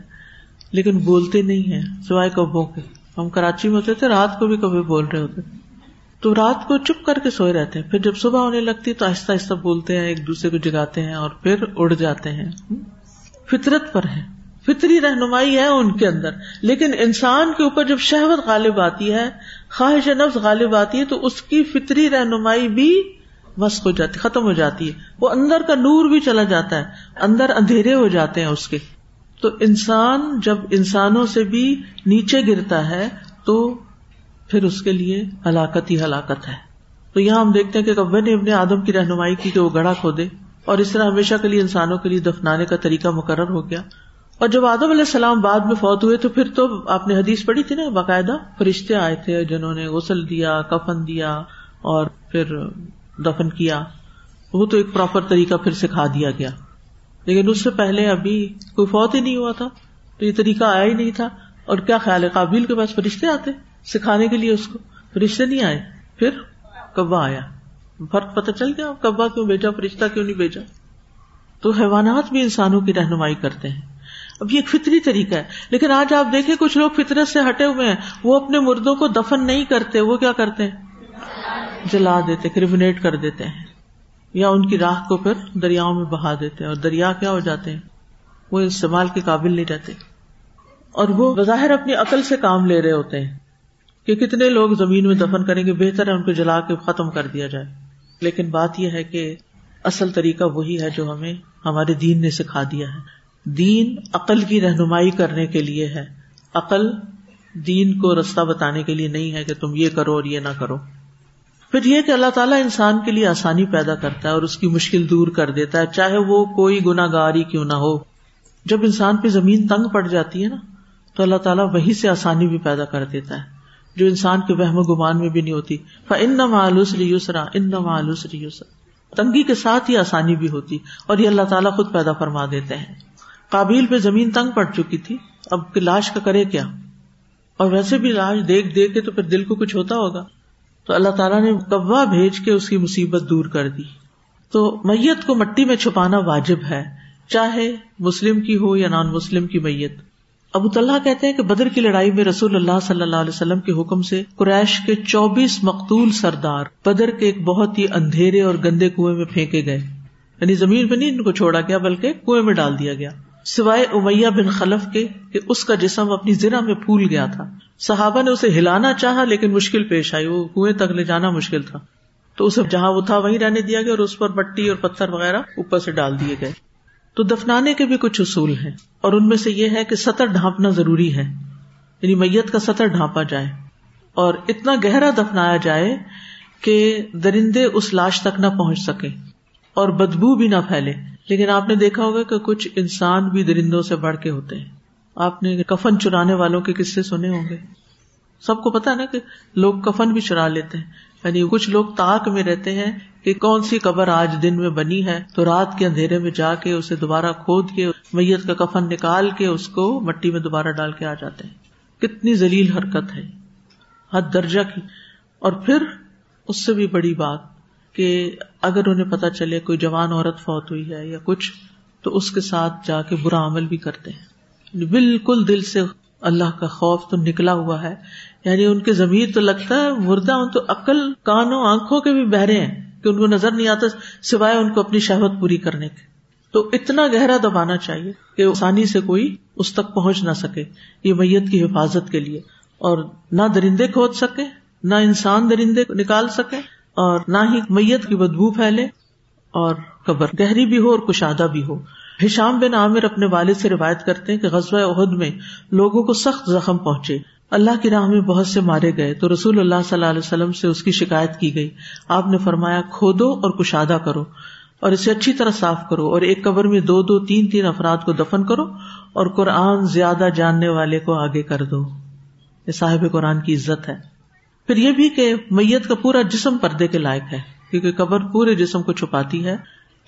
لیکن بولتے نہیں ہیں، سوائے کبوں کے۔ ہم کراچی میں ہوتے تھے، رات کو بھی کبھی بول رہے ہوتے تو رات کو چپ کر کے سوئے رہتے ہیں۔ پھر جب صبح ہونے لگتی تو آہستہ آہستہ بولتے ہیں، ایک دوسرے کو جگاتے ہیں اور پھر اڑ جاتے ہیں۔ فطرت پر ہے فطری رہنمائی ہے ان کے اندر۔ لیکن انسان کے اوپر جب شہوت غالب آتی ہے، خواہش نفس غالب آتی ہے، تو اس کی فطری رہنمائی بھی مسق ہو جاتی، ختم ہو جاتی ہے۔ وہ اندر کا نور بھی چلا جاتا ہے، اندر اندھیرے ہو جاتے ہیں اس کے۔ تو انسان جب انسانوں سے بھی نیچے گرتا ہے، تو پھر اس کے لیے ہلاکت ہی ہلاکت ہے۔ تو یہاں ہم دیکھتے ہیں کہ کبے نے اپنے آدم کی رہنمائی کی کہ وہ گڑھا کھودے۔ اور اس طرح ہمیشہ کے لیے انسانوں کے لیے دفنانے کا طریقہ مقرر ہو گیا۔ اور جب آدم علیہ السلام بعد میں فوت ہوئے، تو پھر تو آپ نے حدیث پڑھی تھی نا، باقاعدہ فرشتے آئے تھے، جنہوں نے غسل دیا، کفن دیا اور پھر دفن کیا، وہ تو ایک پراپر طریقہ پھر سکھا دیا گیا۔ لیکن اس سے پہلے ابھی کوئی فوت ہی نہیں ہوا تھا، تو یہ طریقہ آیا ہی نہیں تھا۔ اور کیا خیال ہے قابل کے پاس فرشتے آتے سکھانے کے لیے اس کو؟ فرشتے نہیں آئے، پھر کبا آیا۔ فرق پتہ چل گیا کبا کیوں بھیجا، فرشتہ کیوں نہیں بھیجا؟ تو حیوانات بھی انسانوں کی رہنمائی کرتے ہیں۔ اب یہ ایک فطری طریقہ ہے۔ لیکن آج آپ دیکھیں، کچھ لوگ فطرت سے ہٹے ہوئے ہیں، وہ اپنے مردوں کو دفن نہیں کرتے، وہ کیا کرتے ہیں؟ جلا دیتے، کریمنیٹ کر دیتے ہیں، یا ان کی راہ کو پھر دریاؤں میں بہا دیتے ہیں، اور دریا کیا ہو جاتے ہیں؟ وہ استعمال کے قابل نہیں رہتے۔ اور وہ بظاہر اپنی عقل سے کام لے رہے ہوتے ہیں کہ کتنے لوگ زمین میں دفن کریں گے، بہتر ہے ان کو جلا کے ختم کر دیا جائے۔ لیکن بات یہ ہے کہ اصل طریقہ وہی ہے جو ہمیں ہمارے دین نے سکھا دیا ہے۔ دین عقل کی رہنمائی کرنے کے لیے ہے۔ عقل دین کو رستہ بتانے کے لیے نہیں ہے کہ تم یہ کرو اور یہ نہ کرو۔ پھر یہ کہ اللہ تعالیٰ انسان کے لیے آسانی پیدا کرتا ہے اور اس کی مشکل دور کر دیتا ہے، چاہے وہ کوئی گناگاری کیوں نہ ہو۔ جب انسان پہ زمین تنگ پڑ جاتی ہے نا، تو اللہ تعالیٰ وہی سے آسانی بھی پیدا کر دیتا ہے۔ جو انسان کے وہم و گمان میں بھی نہیں ہوتی۔ ان یوسرا ان یوسرا تنگی کے ساتھ ہی آسانی بھی ہوتی۔ اور یہ اللہ تعالیٰ خود پیدا فرما دیتے ہیں۔ کابل پہ زمین تنگ پڑ چکی تھی۔ اب لاش کا کرے کیا؟ اور ویسے بھی لاش دیکھ دیکھ کے تو پھر دل کو کچھ ہوتا ہوگا۔ تو اللہ تعالیٰ نے کوا بھیج کے اس کی مصیبت دور کر دی۔ تو میت کو مٹی میں چھپانا واجب ہے، چاہے مسلم کی ہو یا نان مسلم کی میت۔ ابو طلحہ کہتے ہیں کہ بدر کی لڑائی میں رسول اللہ صلی اللہ علیہ وسلم کے حکم سے قریش کے چوبیس مقتول سردار بدر کے ایک بہت ہی اندھیرے اور گندے کنویں میں پھینکے گئے۔ یعنی زمین پہ نہیں ان کو چھوڑا گیا، بلکہ کنویں میں ڈال دیا گیا۔ سوائے امیہ بن خلف کے کہ اس کا جسم اپنی زرا میں پھول گیا تھا۔ صحابہ نے اسے ہلانا چاہا، لیکن مشکل پیش آئی۔ وہ کنویں تک لے جانا مشکل تھا۔ تو اسے جہاں وہ تھا، وہیں رہنے دیا گیا اور اس پر مٹی اور پتھر وغیرہ اوپر سے ڈال دیے گئے۔ تو دفنانے کے بھی کچھ اصول ہیں۔ اور ان میں سے یہ ہے کہ سطر ڈھانپنا ضروری ہے۔ یعنی میت کا سطر ڈھانپا جائے۔ اور اتنا گہرا دفنایا جائے کہ درندے اس لاش تک نہ پہنچ سکے اور بدبو بھی نہ پھیلے۔ لیکن آپ نے دیکھا ہوگا کہ کچھ انسان بھی درندوں سے بڑھ کے ہوتے ہیں۔ آپ نے کفن چرانے والوں کے قصے سنے ہوں گے۔ سب کو پتا نا کہ لوگ کفن بھی چرا لیتے ہیں۔ یعنی کچھ لوگ تاک میں رہتے ہیں کہ کون سی قبر آج دن میں بنی ہے تو رات کے اندھیرے میں جا کے اسے دوبارہ کھود کے میت کا کفن نکال کے اس کو مٹی میں دوبارہ ڈال کے آ جاتے ہیں۔ کتنی ذلیل حرکت ہے۔ حد درجہ کی۔ اور پھر اس سے بھی بڑی بات۔ کہ اگر انہیں پتا چلے کوئی جوان عورت فوت ہوئی ہے یا کچھ، تو اس کے ساتھ جا کے برا عمل بھی کرتے ہیں۔ یعنی بالکل دل سے اللہ کا خوف تو نکلا ہوا ہے۔ یعنی ان کے ضمیر تو لگتا ہے، مردہ ان تو عقل، کانوں، آنکھوں کے بھی بہرے ہیں کہ ان کو نظر نہیں آتا سوائے ان کو اپنی شہوت پوری کرنے کے۔ تو اتنا گہرا دبانا چاہیے کہ آسانی سے کوئی اس تک پہنچ نہ سکے یہ میت کی حفاظت کے لیے۔ اور نہ درندے کھود سکے، نہ انسان درندے نکال سکے۔ اور نہ ہی میت کی بدبو پھیلے اور قبر گہری بھی ہو اور کشادہ بھی ہو۔ ہشام بن عامر اپنے والد سے روایت کرتے ہیں کہ غزوہ عہد میں لوگوں کو سخت زخم پہنچے۔ اللہ کی راہ میں بہت سے مارے گئے تو رسول اللہ صلی اللہ علیہ وسلم سے اس کی شکایت کی گئی۔ آپ نے فرمایا، کھودو اور کشادہ کرو اور اسے اچھی طرح صاف کرو اور ایک قبر میں دو دو تین تین افراد کو دفن کرو اور قرآن زیادہ جاننے والے کو آگے کر دو۔ یہ صاحب قرآن کی عزت ہے۔ پھر یہ بھی کہ میت کا پورا جسم پردے کے لائق ہے، کیونکہ قبر پورے جسم کو چھپاتی ہے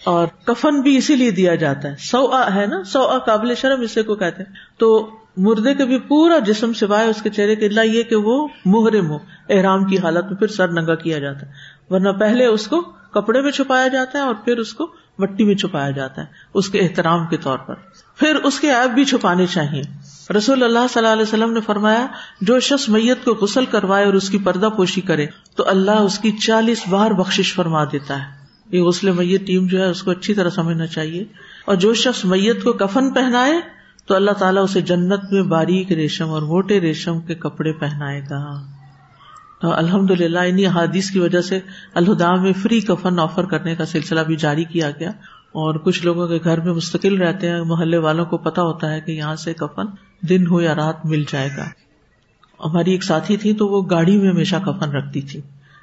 اور کفن بھی اسی لیے دیا جاتا ہے۔ سو آ ہے نا؟ سو آ قابل شرم، اسے کو کہتے ہیں۔ تو مردے کے بھی پورا جسم سوائے اس کے چہرے کے اللہ یہ کہ وہ محرم ہو، احرام کی حالت میں پھر سر ننگا کیا جاتا ہے۔ ورنہ پہلے اس کو کپڑے میں چھپایا جاتا ہے اور پھر اس کو مٹی میں چھپایا جاتا ہے، اس کے احترام کے طور پر۔ پھر اس کے ایپ بھی چھپانے چاہیے۔ رسول اللہ صلی اللہ علیہ وسلم نے فرمایا، جو شخص میت کو غسل کروائے اور اس کی پردہ پوشی کرے، تو اللہ اس کی چالیس بار بخش فرما دیتا ہے۔ یہ غسل میت ٹیم جو ہے، اس کو اچھی طرح سمجھنا چاہیے۔ اور جو شخص میت کو کفن پہنائے، تو اللہ تعالیٰ اسے جنت میں باریک ریشم اور موٹے ریشم کے کپڑے پہنائے گا۔ الحمد للہ انہیں احادیث کی وجہ سے الہدا میں فری کفن آفر کرنے کا سلسلہ بھی جاری کیا گیا اور کچھ لوگوں کے گھر میں مستقل رہتے ہیں، محلے والوں کو پتا ہوتا ہے کہ یہاں سے کفن دن ہو یا رات مل جائے گا۔ ہماری ایک ساتھی تھی تو وہ گاڑی میں ہمیشہ کفن رکھتی تھی۔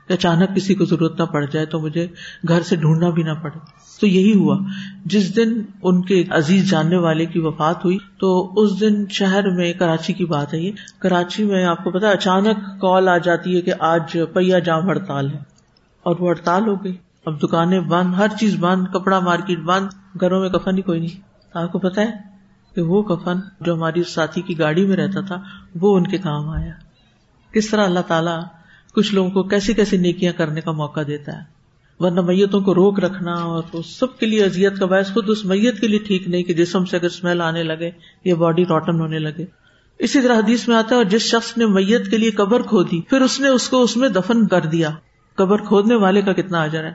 اچانک کسی کو ضرورت نہ پڑ جائے تو مجھے گھر سے ڈھونڈنا بھی نہ پڑے۔ تو یہی ہوا۔ جس دن ان کے عزیز جاننے والے کی وفات ہوئی، تو اس دن شہر میں کراچی کی بات ہے یہ۔ کراچی میں آپ کو پتا اچانک کال آ جاتی ہے کہ آج پہیا جام ہڑتال ہے۔ اور وہ ہڑتال ہو گئی۔ اب دکانیں بند، ہر چیز بند، کپڑا مارکیٹ بند، گھروں میں کفن ہی کوئی نہیں۔ آپ کو پتا ہے کہ وہ کفن جو ہماری ساتھی کی گاڑی میں رہتا تھا، وہ ان کے کام آیا۔ کس طرح اللہ تعالیٰ کچھ لوگوں کو کیسی کیسی نیکیاں کرنے کا موقع دیتا ہے۔ ورنہ میتوں کو روک رکھنا اور سب کے لیے ازیت کا باعث خود اس میت کے لیے ٹھیک نہیں کہ جسم سے اگر اسمیل آنے لگے یا باڈی روٹن ہونے لگے۔ اسی طرح حدیث میں آتا ہے، اور جس شخص نے میت کے لیے قبر کھودی پھر اس نے اس کو اس میں دفن کر دیا۔ قبر کھودنے والے کا کتنا اجر ہے۔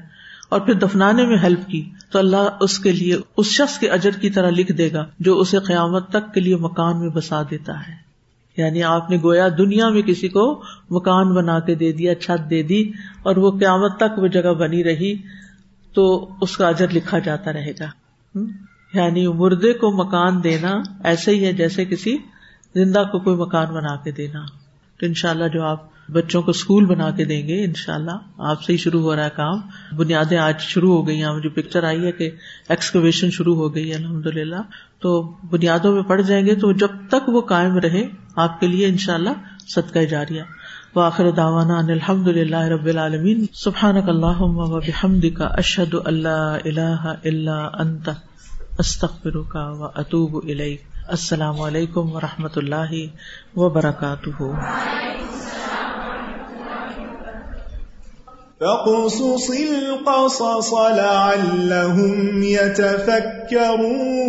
اور پھر دفنانے میں ہیلپ کی۔ تو اللہ اس کے لیے، اس شخص کے اجر کی طرح لکھ دے گا، جو اسے قیامت تک کے لیے مکان میں بسا دیتا ہے۔ یعنی آپ نے گویا دنیا میں کسی کو مکان بنا کے دے دیا، چھت دے دی اور وہ قیامت تک وہ جگہ بنی رہی، تو اس کا اجر لکھا جاتا رہے گا۔ یعنی مردے کو مکان دینا ایسے ہی ہے جیسے کسی زندہ کو کوئی مکان بنا کے دینا۔ تو ان شاء اللہ جو آپ بچوں کو اسکول بنا کے دیں گے ان شاء اللہ آپ سے ہی شروع ہو رہا ہے کام۔ بنیادیں آج شروع ہو گئی ہیں۔ مجھے پکچر آئی ہے کہ ایکسکویشن شروع ہو گئی ہے الحمد للہ تو بنیادوں میں پڑ جائیں گے تو جب تک وہ قائم رہے، آپ کے لیے ان شاء اللہ صدقہ جاریہ۔ واخر داوانا الحمد للہ رب العالمین۔ سبحان اللہ وحمد کا اشد اللہ اللہ اللہ انت استخر کا و اطوب السلام علیکم و رحمۃ اللہ وبرکاتہ۔ فاقصص القصص لعلهم يتفكرون.